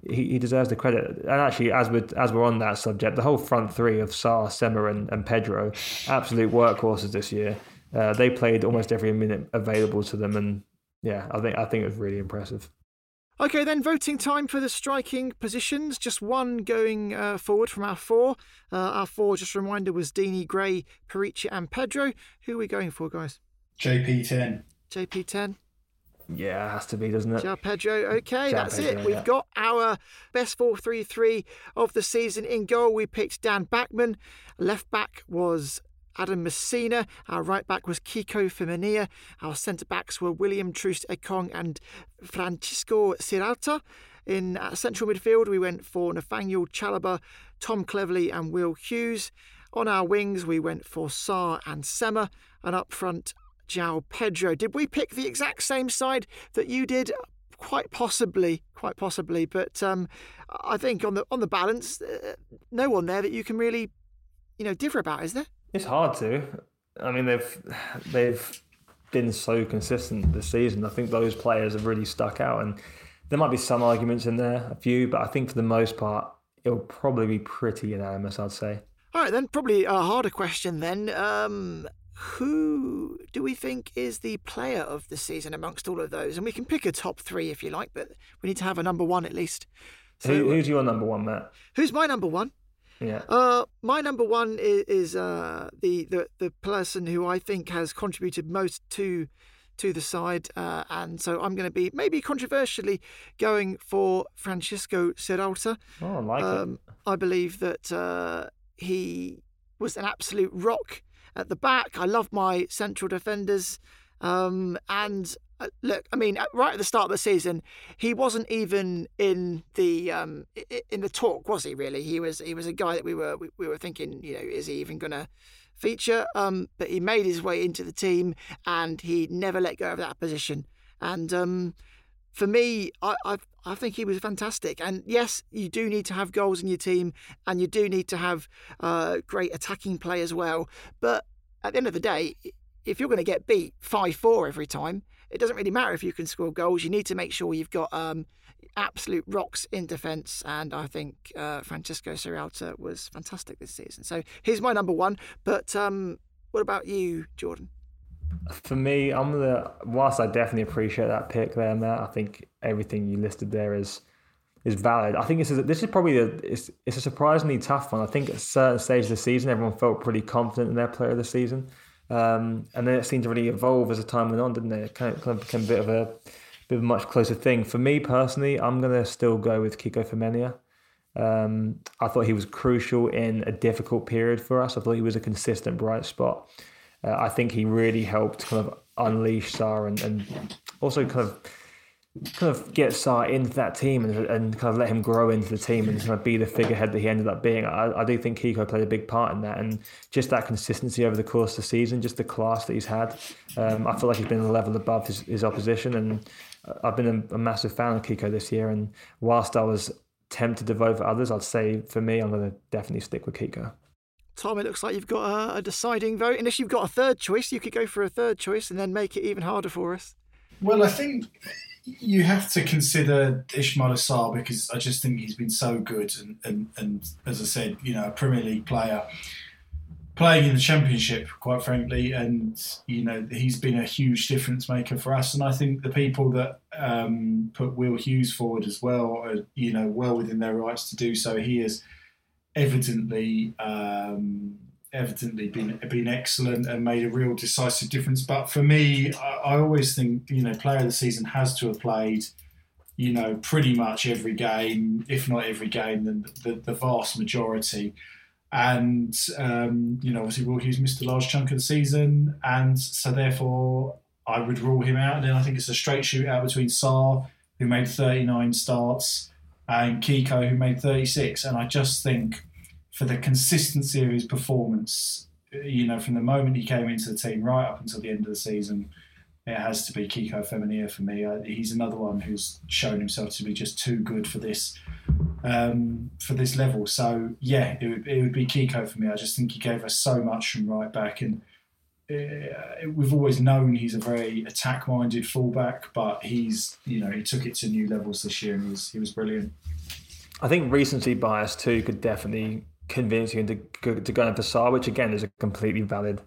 he, he deserves the credit. And actually, as we're as we're on that subject, the whole front three of Sarr, Sema, and, and Pedro, absolute workhorses this year. Uh, they played almost every minute available to them, and yeah, I think I think it was really impressive. Okay, then voting time for the striking positions. Just one going uh, forward from our four. Uh, our four, just a reminder, was Deeney, Gray, Perica, and Pedro. Who are we going for, guys? JP10. JP10. Yeah, it has to be, doesn't it? João Pedro. Okay, that's it. We've yeah. got our best 4 3 3 of the season. In goal, we picked Dan Bachmann. Left back was Adam Masina. Our right back was Kiko Femenía. Our centre backs were William Troost Ekong and Francisco Sierralta. In uh, central midfield, we went for Nathaniel Chalobah, Tom Cleverley, and Will Hughes. On our wings, we went for Sarr and Sema. And up front, João Pedro. Did we pick the exact same side that you did? Quite possibly, quite possibly. But um, I think on the on the balance, uh, no one there that you can really, you know, differ about, is there? It's hard to. I mean, they've they've been so consistent this season. I think those players have really stuck out, and there might be some arguments in there, a few, but I think for the most part, it'll probably be pretty unanimous. I'd say. All right, then probably a harder question then. Um, who do we think is the player of the season amongst all of those? And we can pick a top three if you like, but we need to have a number one at least. So, Who, who's your number one, Matt? who's my number one? Yeah. Uh, my number one is, is uh, the, the the person who I think has contributed most to to the side, uh, and so I'm going to be maybe controversially going for Francisco Sierralta. Oh, I like Um, I believe that uh, he was an absolute rock at the back. I love my central defenders. Um, and uh, look, I mean, right at the start of the season, he wasn't even in the um, in the talk, was he? Really, he was he was a guy that we were we, we were thinking, you know, is he even going to feature? Um, but he made his way into the team, and he never let go of that position. And um, for me, I, I I think he was fantastic. And yes, you do need to have goals in your team, and you do need to have uh, great attacking play as well. But at the end of the day, if you're going to get beat five four every time, it doesn't really matter if you can score goals. You need to make sure you've got um, absolute rocks in defence. And I think uh, Francisco Sierralta was fantastic this season. So he's my number one. But um, what about you, Jordan? For me, I'm the whilst I definitely appreciate that pick there, Matt. I think everything you listed there is is valid. I think this is this is probably it's, it's a surprisingly tough one. I think at certain stages of the season, everyone felt pretty confident in their player of the season, um, and then it seemed to really evolve as the time went on, didn't it? It kind of, kind of became a bit of a bit of a much closer thing. For me personally, I'm gonna still go with Kiko Femenía. Um, I thought he was crucial in a difficult period for us. I thought he was a consistent bright spot. Uh, I think he really helped kind of unleash Sarr and, and also kind of kind of get Sarr into that team and, and kind of let him grow into the team and kind of be the figurehead that he ended up being. I, I do think Kiko played a big part in that and just that consistency over the course of the season, just the class that he's had. Um, I feel like he's been a level above his, his opposition and I've been a, a massive fan of Kiko this year. And whilst I was tempted to vote for others, I'd say for me, I'm going to definitely stick with Kiko. Tom, it looks like you've got a, a deciding vote. Unless you've got a third choice, you could go for a third choice and then make it even harder for us. Well, I think you have to consider Ismaïla Sarr because I just think he's been so good, and, and, and as I said, you know, a Premier League player playing in the Championship, quite frankly, and you know, he's been a huge difference maker for us. And I think the people that um, put Will Hughes forward as well are, you know, well within their rights to do so. He is evidently. Um, evidently been been excellent and made a real decisive difference. But for me, I, I always think you know player of the season has to have played you know, pretty much every game, if not every game, then the, the vast majority. And, um, you know, obviously Will Hughes missed a large chunk of the season. And so therefore, I would rule him out. And then I think it's a straight shootout between Sarr, who made 39 starts, and Kiko, who made 36. And I just think for the consistency of his performance, you know, from the moment he came into the team right up until the end of the season, it has to be Kiko Femenía for me. Uh, he's another one who's shown himself to be just too good for this um, for this level. So yeah, it would, it would be Kiko for me. I just think he gave us so much from right back, and uh, we've always known he's a very attack minded fullback, but he's you know he took it to new levels this year, and he was he was brilliant. I think recency bias too could definitely convince you into to going for Sarr, which again is a completely valid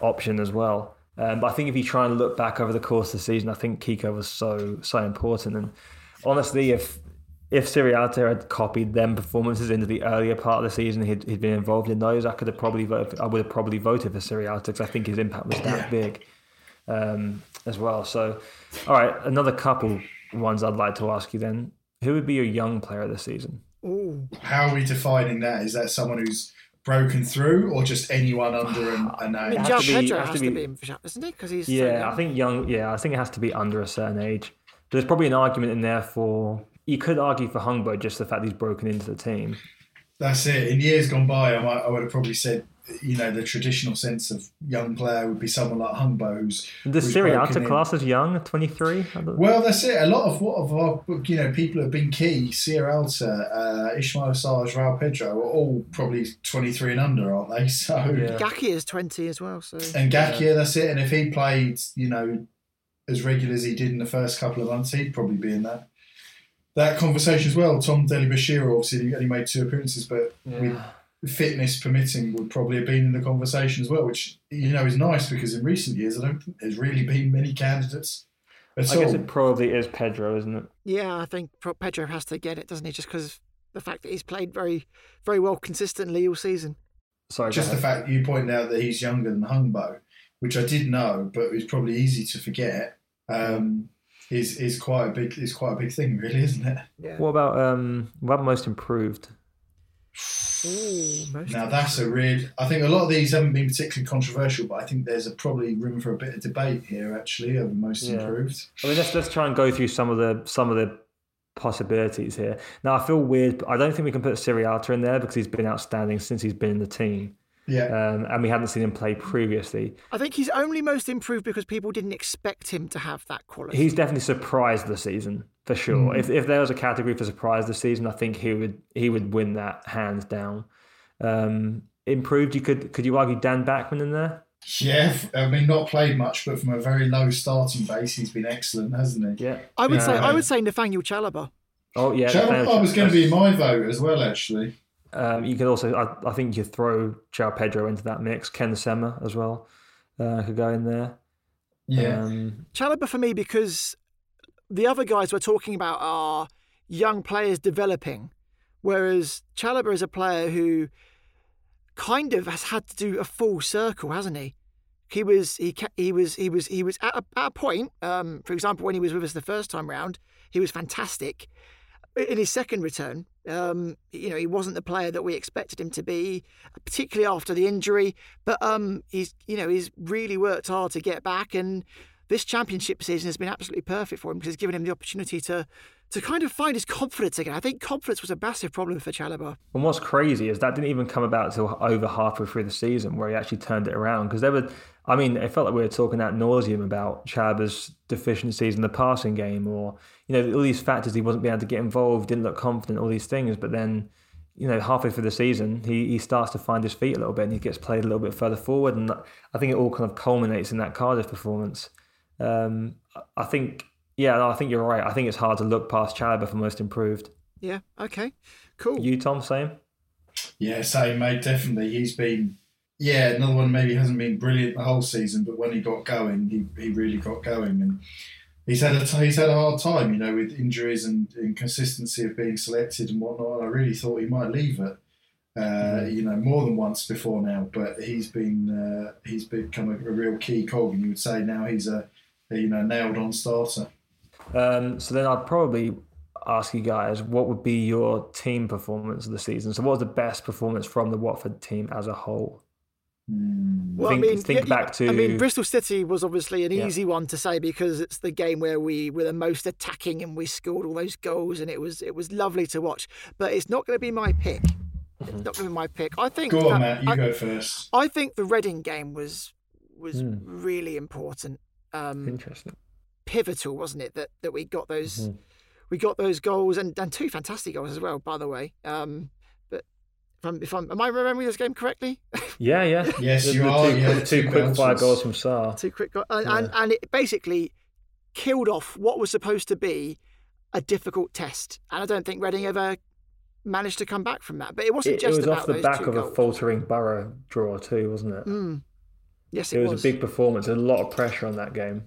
option as well. Um, but I think if you try and look back over the course of the season, I think Kiko was so so important. And honestly, if if Sierralta had copied them performances into the earlier part of the season, he'd, he'd been involved in those. I could have probably voted, I would have probably voted for Sierralta because I think his impact was that big um, as well. So, all right, another couple ones I'd like to ask you then. Who would be your young player of the season? Ooh. How are we defining that? Is that someone who's broken through, or just anyone under an, a name? João Pedro has, to be, to be isn't he? Because he's yeah. I think young. Yeah, I think it has to be under a certain age. There's probably an argument in there for you could argue for Hungbo just the fact he's broken into the team. That's it. In years gone by, I, might, I would have probably said you know the traditional sense of young player would be someone like Hungbo who's the Sierralta class is young 23 well that's it. A lot of what of our you know people have been key Sierralta uh, Ismaïla Sarr João Pedro are all probably 23 and under aren't they? So yeah. Gaki is 20 as well so. And Gaki yeah. that's it. And if he played you know as regular as he did in the first couple of months he'd probably be in that that conversation as well. Tom Dele-Bashiru obviously only made two appearances but yeah fitness permitting, would probably have been in the conversation as well, which you know is nice because in recent years I don't think there's really been many candidates. I all. guess it probably is Pedro, isn't it? Yeah, I think Pedro has to get it, doesn't he? Just because the fact that he's played very, very well consistently all season. Sorry, just the fact you pointed out that he's younger than Hungbo, which I did know, but it's probably easy to forget. Um, is is quite a big is quite a big thing, really, isn't it? Yeah. What about um, what about most improved? Ooh, now that's a real. I think a lot of these haven't been particularly controversial, but I think there's a probably room for a bit of debate here actually over most yeah. improved. I mean, let's let's try and go through some of the some of the possibilities here. Now I feel weird. I don't think we can put Sierralta in there because he's been outstanding since he's been in the team. Yeah. Um, and we hadn't seen him play previously. I think he's only most improved because people didn't expect him to have that quality. He's definitely surprised the season for sure. Mm. If if there was a category for surprise this season, I think he would he would win that hands down. Um, improved, you could could you argue Dan Bachmann in there? Yeah, I mean, not played much, but from a very low starting base, he's been excellent, hasn't he? Yeah, I would say I would say Nathaniel Chalobah. Oh yeah, Chalobah was going to be my vote as well, actually. Um, you could also, I, I, think, you could throw João Pedro into that mix. Ken Sema as well uh, could go in there. Yeah, um, Chalobah for me because the other guys we're talking about are young players developing, whereas Chalobah is a player who kind of has had to do a full circle, hasn't he? He was he he was he was he was at a, at a point. Um, for example, when he was with us the first time round, he was fantastic. In his second return, um, you know, he wasn't the player that we expected him to be, particularly after the injury. But um, he's you know he's really worked hard to get back, and this championship season has been absolutely perfect for him because it's given him the opportunity to to kind of find his confidence again. I think confidence was a massive problem for Chalobah. And what's crazy is that didn't even come about until over halfway through the season where he actually turned it around. Because there were, I mean, it felt like we were talking at nauseum about Chalobah's deficiencies in the passing game, or you know, all these factors he wasn't being able to get involved, didn't look confident, all these things. But then, you know, halfway through the season, he he starts to find his feet a little bit, and he gets played a little bit further forward. And I think it all kind of culminates in that Cardiff performance. Um, I think, yeah, I think you're right. I think it's hard to look past Chalobah for most improved. Yeah. Okay. Cool. You, Tom, same. Yeah, same, mate. Definitely, he's been. Yeah, another one maybe hasn't been brilliant the whole season, but when he got going, he, he really got going, and he's had a he's had a hard time, you know, with injuries and inconsistency of being selected and whatnot. I really thought he might leave it Uh, Mm-hmm. You know, more than once before now, but he's been uh, he's become a, a real key cog, and you would say now he's a, a you know nailed on starter. Um, so then I'd probably ask you guys what would be your team performance of the season. So what was the best performance from the Watford team as a whole? Well, Think- I mean, think back to. I mean, Bristol City was obviously an Yeah. easy one to say because it's the game where we were the most attacking and we scored all those goals, and it was it was lovely to watch. But it's not going to be my pick. It's not going to be my pick. I think. Go on, that- Matt. You I, go first. I think the Reading game was was Hmm. really important, um, Interesting. pivotal, wasn't it? That that we got those Mm-hmm. we got those goals and, and two fantastic goals as well, by the way. Um, but if I'm, if I'm am I remembering this game correctly? Yeah, yeah. Yes, The- you the are, Two, yeah, the two two quick fire goals from Sarr. Two quick goals, and, and and it basically killed off what was supposed to be a difficult test. And I don't think Reading ever managed to come back from that. But it wasn't It, it just was about off the those back two of a faltering Borough draw too, wasn't it? Mm. Yes, it, it, was, a big performance. A lot of pressure on that game.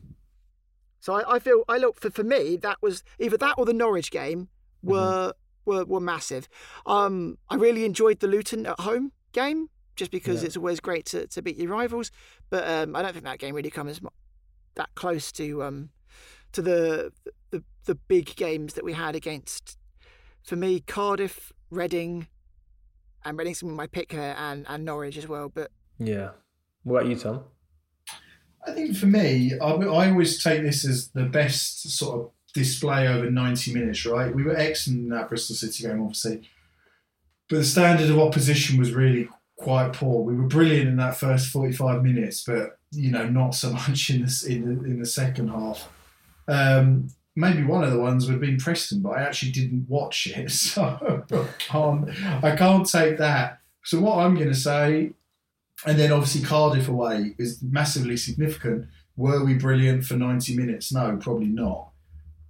So I, I feel I look for for me that was either that or the Norwich game were were, were massive. Um, I really enjoyed the Luton at home game just because Yeah. it's always great to, to beat your rivals, but um, I don't think that game really comes that close to um to the the the big games that we had against for me Cardiff, Reading, and Reading's my pick here and and Norwich as well, but. Yeah. What about you, Tom? I think for me, I, I always take this as the best sort of display over 90 minutes, right? We were excellent in that Bristol City game, obviously. But the standard of opposition was really quite poor. We were brilliant in that first 45 minutes, but, you know, not so much in the, in the, in the second half. Um, maybe one of the ones would have been Preston, but I actually didn't watch it. So can't, I can't take that. So what I'm going to say and then obviously Cardiff away is massively significant. Were we brilliant for 90 minutes? No, probably not.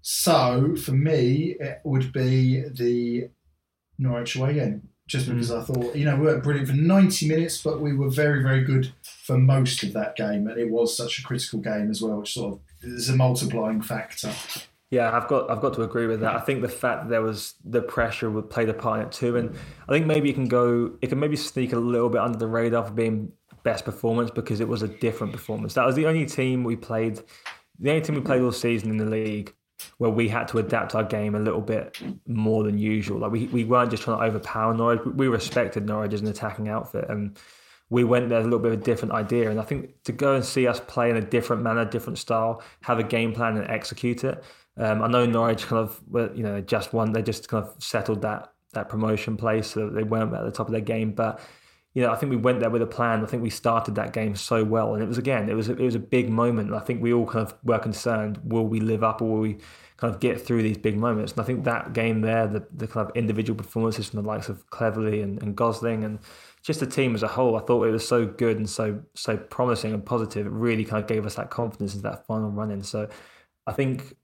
So for me, it would be the Norwich away game. Just hmm. because I thought, you know, we weren't brilliant for 90 minutes, but we were very, very good for most of that game. And it was such a critical game as well, which sort of is a multiplying factor. Yeah, I've got I've got to agree with that. I think the fact that there was the pressure would play a part in it too, and I think maybe it can go it can maybe sneak a little bit under the radar for being best performance because it was a different performance. That was the only team we played, the only team we played all season in the league where we had to adapt our game a little bit more than usual. Like we, we weren't just trying to overpower Norwich. We respected Norwich as an attacking outfit and we went there with a little bit of a different idea. And I think to go and see us play in a different manner, different style, have a game plan and execute it. Um, I know Norwich kind of, well, you know, just won. They just kind of settled that that promotion place, so they weren't at the top of their game. But you know, I think we went there with a plan. I think we started that game so well, and it was again, it was a, it was a big moment. I think we all kind of were concerned: will we live up, or will we kind of get through these big moments? And I think that game there, the the kind of individual performances from the likes of Cleverley and, and Gosling, and just the team as a whole, I thought it was so good and so so promising and positive. It really kind of gave us that confidence into that final run in. So I think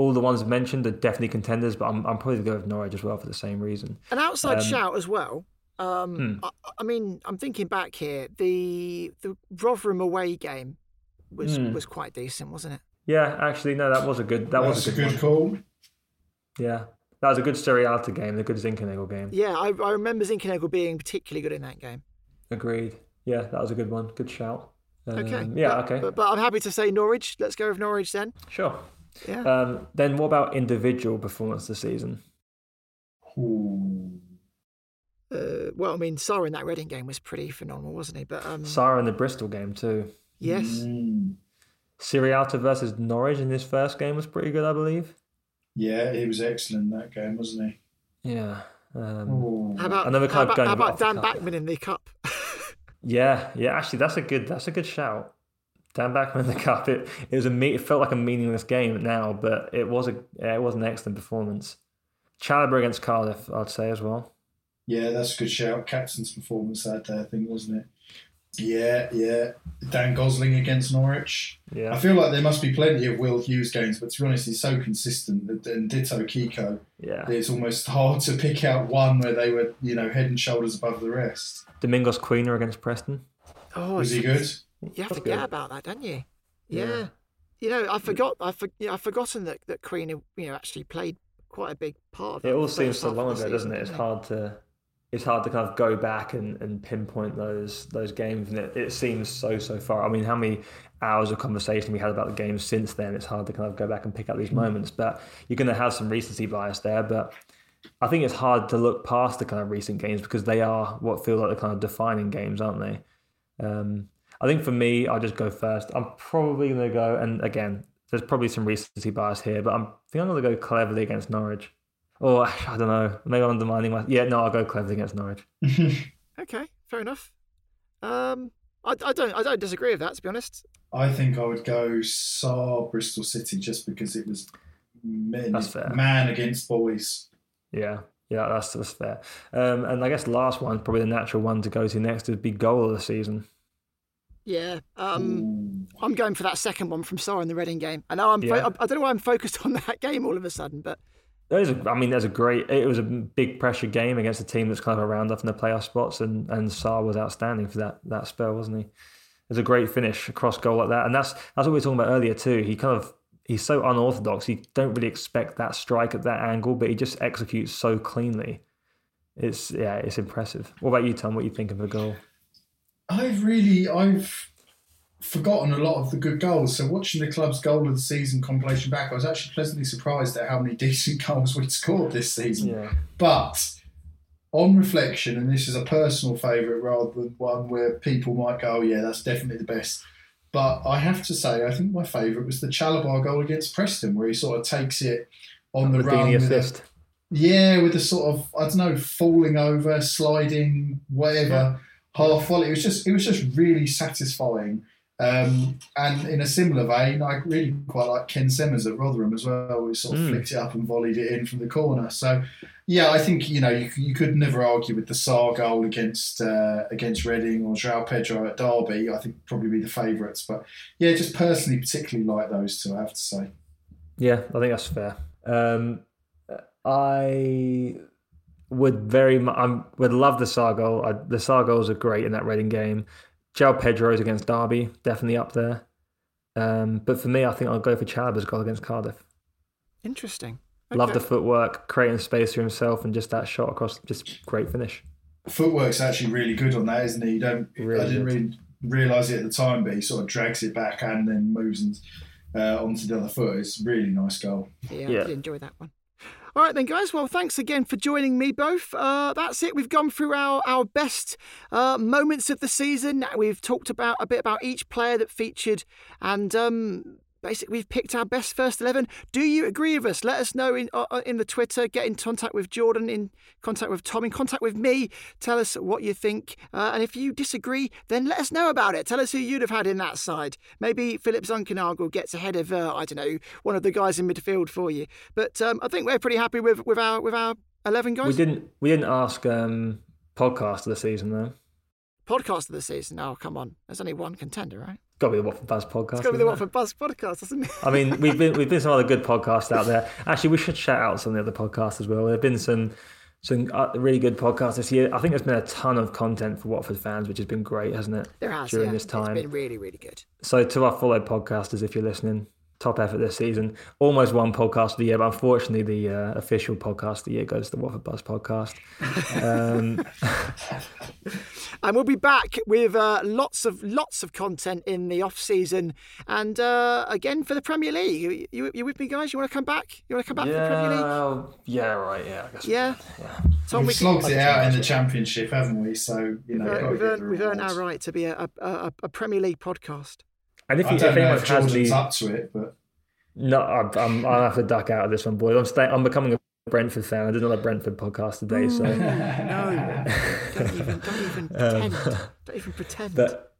all the ones mentioned are definitely contenders, but I'm, I'm probably going to go with Norwich as well for the same reason. An outside Um, shout as well. Um, Hmm. I, I mean, I'm thinking back here. The the Rotherham away game was Hmm. was quite decent, wasn't it? Yeah, actually, no, that was a good. That was That's a good, one. call. Yeah, that was a good Sierralta game, a good Zinckernagel game. Yeah, I, I remember Zinckernagel being particularly good in that game. Agreed. Yeah, that was a good one. Good shout. Um, Okay. Yeah. but, okay. But, but I'm happy to say Norwich. Let's go with Norwich then. sure. Yeah. Um, then what about individual performance this season? Uh, well, I mean, Sarr in that Reading game was pretty phenomenal, wasn't he? But um, Sarr in the Bristol game too. yes, Mm. Sierralta versus Norwich in this first game was pretty good, I believe. Yeah, he was excellent in that game, wasn't he? Yeah. Um, how about Another how kind about, how about Dan cuff. Bachmann in the cup? Yeah, yeah. Actually, that's a good. That's a good shout. Dan Bachmann in the cup. It it was a me- it felt like a meaningless game now, but it was a it was an excellent performance. Chalobah against Cardiff, I'd say as well. Yeah, that's a good shout. Captain's performance that day, I think, wasn't it? Yeah, yeah. Dan Gosling against Norwich. Yeah, I feel like there must be plenty of Will Hughes games, but to be honest, he's so consistent. that- And ditto Kiko. yeah. It's almost hard to pick out one where they were, you know, head and shoulders above the rest. Domingos Quina against Preston. oh, Was he good? You have to forget about that, don't you? Yeah. Yeah. You know, I forgot. I for, you know, I've forgotten that that Quina, you know, actually played quite a big part of It that all seems so long ago, doesn't it? It's hard to it's hard to kind of go back and, and pinpoint those those games, and it, it seems so so far. I mean, how many hours of conversation we had about the games since then? It's hard to kind of go back and pick up these moments, but you're going to have some recency bias there. But I think it's hard to look past the kind of recent games because they are what feel like the kind of defining games, aren't they? Um, I think for me, I'll just go first. I'm probably going to go, and again, there's probably some recency bias here, but I'm, I think I'm going to go Cleverley against Norwich. Or I don't know, maybe I'm undermining my. Yeah, no, I'll go Cleverley against Norwich. okay, fair enough. Um, I, I don't, I don't disagree with that. To be honest, I think I would go Sarr Bristol City just because it was men, man against boys. Yeah, yeah, that's that's fair. Um, and I guess the last one, probably the natural one to go to next, is big goal of the season. Yeah, um, I'm going for that second one from Sarr in the Reading game. I know I'm. Yeah. Fo- I don't know why I'm focused on that game all of a sudden, but there's a, I mean, there's a great. It was a big pressure game against a team that's kind of around up in the playoff spots, and and Sarr was outstanding for that that spell, wasn't he? It was a great finish, across goal like that, and that's that's what we were talking about earlier too. He kind of he's so unorthodox. You don't really expect that strike at that angle, but he just executes so cleanly. It's yeah, it's impressive. What about you, Tom? What you think of the goal? I've really I've forgotten a lot of the good goals. So watching the club's goal of the season compilation back, I was actually pleasantly surprised at how many decent goals we'd scored this season. Yeah. But on reflection, and this is a personal favourite rather than one where people might go, oh, yeah, that's definitely the best. But I have to say, I think my favourite was the Chalobah goal against Preston, where he sort of takes it on the, the run. With a, yeah, with a sort of, I don't know, falling over, sliding, whatever. Yeah half volley. It was just it was just really satisfying. Um, and in a similar vein, I really quite like Ken Sema's at Rotherham as well. We sort of mm. flicked it up and volleyed it in from the corner. So, yeah, I think you know you, you could never argue with the Sarr goal against uh, against Reading or João Pedro at Derby. I think probably be the favourites. But yeah, just personally, particularly like those two. I have to say. Yeah, I think that's fair. Um, I would very much I would love the Sarr goal. I, the Sarr goals are great in that Reading game. João Pedro's against Derby, definitely up there. Um, but for me, I think I'll go for Chalobah's goal against Cardiff. Interesting. Okay. Love the footwork, creating space for himself, and just that shot across, just great finish. Footwork's actually really good on that, isn't he? You don't, really I didn't really realise it at the time, but he sort of drags it back and then moves and, uh, onto the other foot. It's a really nice goal. Yeah, yeah. I did enjoy that one. Right, then, guys. Well, thanks again for joining me both. Uh, that's it. We've gone through our, our best uh, moments of the season. We've talked about a bit about each player that featured and um, basically we've picked our best first 11 do you agree with us? Let us know in uh, uh, in the twitter get in contact with jordan in contact with tom in contact with me. Tell us what you think uh, and if you disagree then let us know about it. Tell us who you'd have had in that side. Maybe Philipp Zinckernagel gets ahead of uh, i don't know one of the guys in midfield for you. But um, i think we're pretty happy with with our with our 11 guys. we didn't we didn't ask um podcast of the season though. Podcast of the season? Oh come on. There's only one contender right got to be the Watford Buzz podcast. It's got to be the Watford Buzz podcast, doesn't it? I mean, we've been we've been some other good podcasts out there. Actually, we should shout out some of the other podcasts as well. There've been some some uh, really good podcasts this year. I think there's been a ton of content for Watford fans, which has been great, hasn't it? There has during yeah. this time. It's been really, really good. So to our followed podcasters, if you're listening, top effort this season. Almost one podcast of the year, but unfortunately, the uh, official podcast of the year goes to the Watford Buzz podcast. Um, and we'll be back with uh, lots of lots of content in the off season, and uh, again for the Premier League. You, you, you, with me, guys? You want to come back? You want to come back yeah, for the Premier League? Yeah, right. Yeah, I guess. Yeah. yeah. Tom, we've we slogged it out in the Championship, haven't we? So you know, we've, we've, earned, we've earned, our right to be a, a, a Premier League podcast. And if, you, if anyone if has the, up to it, but no, I'm, I'm I'll have to duck out of this one, boys. I'm stay, I'm becoming a Brentford fan. I did another Brentford podcast today, so no, don't even don't even pretend. Um, don't even pretend. But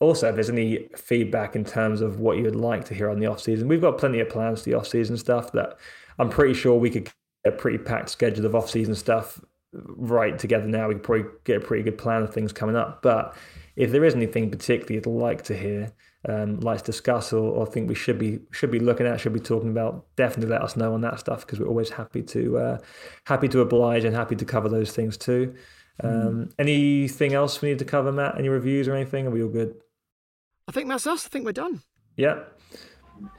also, if there's any feedback in terms of what you would like to hear on the off season, we've got plenty of plans for the off season stuff. That I'm pretty sure we could get a pretty packed schedule of off season stuff right together now. We could probably get a pretty good plan of things coming up, but if there is anything particularly you'd like to hear, um, like to discuss, or, or think we should be should be looking at, should be talking about, definitely let us know on that stuff because we're always happy to uh, happy to oblige and happy to cover those things too. Um, mm. Anything else we need to cover, Matt? Any reviews or anything? Are we all good? I think that's us. I think we're done. Yeah.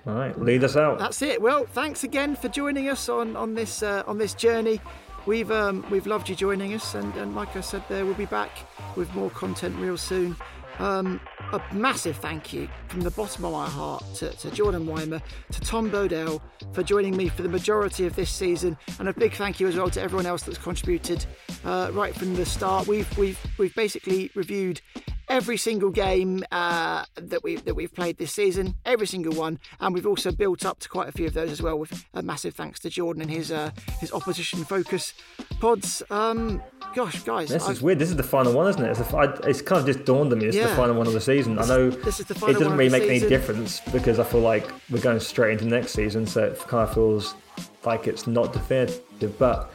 All right, lead us out. That's it. Well, thanks again for joining us on on this uh, on this journey we've um, we've loved you joining us, and, and like I said, there we'll be back with more content real soon. Um, a massive thank you from the bottom of my heart to, to Jordan Weimer, to Tom Bodell for joining me for the majority of this season, and a big thank you as well to everyone else that's contributed uh, right from the start. We've we've we've basically reviewed every single game uh, that we that we've played this season, every single one, and we've also built up to quite a few of those as well. With a massive thanks to Jordan and his uh, his opposition focus pods. Um, gosh, guys, This I've- is weird. This is the final one, isn't it? It's, the, I, it's kind of just dawned on me. It's Yeah. the final one of the season. I know this is the it doesn't really make any difference because I feel like we're going straight into next season, so it kind of feels like it's not definitive. But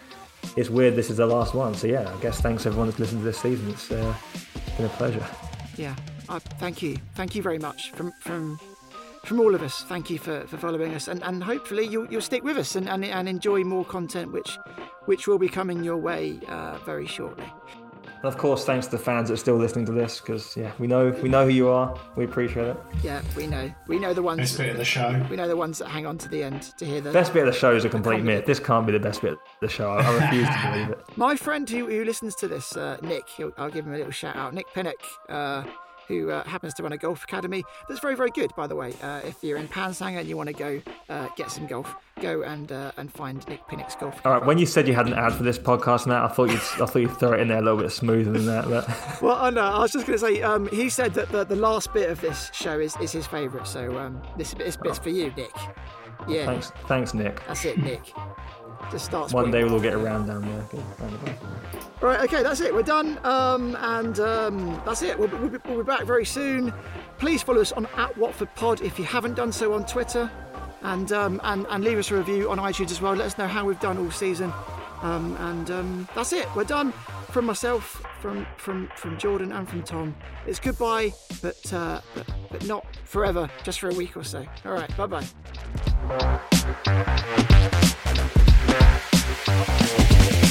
it's weird. This is the last one, so yeah. I guess thanks everyone that's listened to this season. It's, uh, it's been a pleasure. Yeah, uh, thank you, thank you very much from from from all of us. Thank you for, for following us, and, and hopefully you'll, you'll stick with us and, and, and enjoy more content, which which will be coming your way uh, very shortly. And of course, thanks to the fans that are still listening to this, because yeah, we know we know who you are. We appreciate it. Yeah, we know we know the ones Best bit of the show. we know the ones that hang on to the end to hear the Best bit of the show is a complete myth. This can't be the best bit of the show. I, I refuse to believe it. My friend who, who listens to this, uh, Nick, he'll, I'll give him a little shout out. Nick Pinnock, uh, who uh, happens to run a golf academy that's very, very good, by the way. Uh, if you're in Pansanga and you want to go uh, get some golf, go and uh, and find Nick Pinnock's golf. All right, when you said you had an ad for this podcast, Matt, I thought you'd I thought you'd throw it in there a little bit smoother than that. But Well, I know. I was just going to say, um, he said that the, the last bit of this show is, is his favourite. So um, this, this bit's for you, Nick. Yeah, thanks, thanks, Nick. that's it, Nick. Just starts. One day we'll all get around down there. Okay, the. Right, okay, that's it. We're done. Um, and um, that's it. We'll, we'll, be, we'll be back very soon. Please follow us on at Watford Pod if you haven't done so on Twitter, and um, and and leave us a review on iTunes as well. Let us know how we've done all season. Um, and um, that's it. We're done. From myself, from from from Jordan, and from Tom. It's goodbye, but uh, but, but not forever. Just for a week or so. All right. Bye bye. Thank you.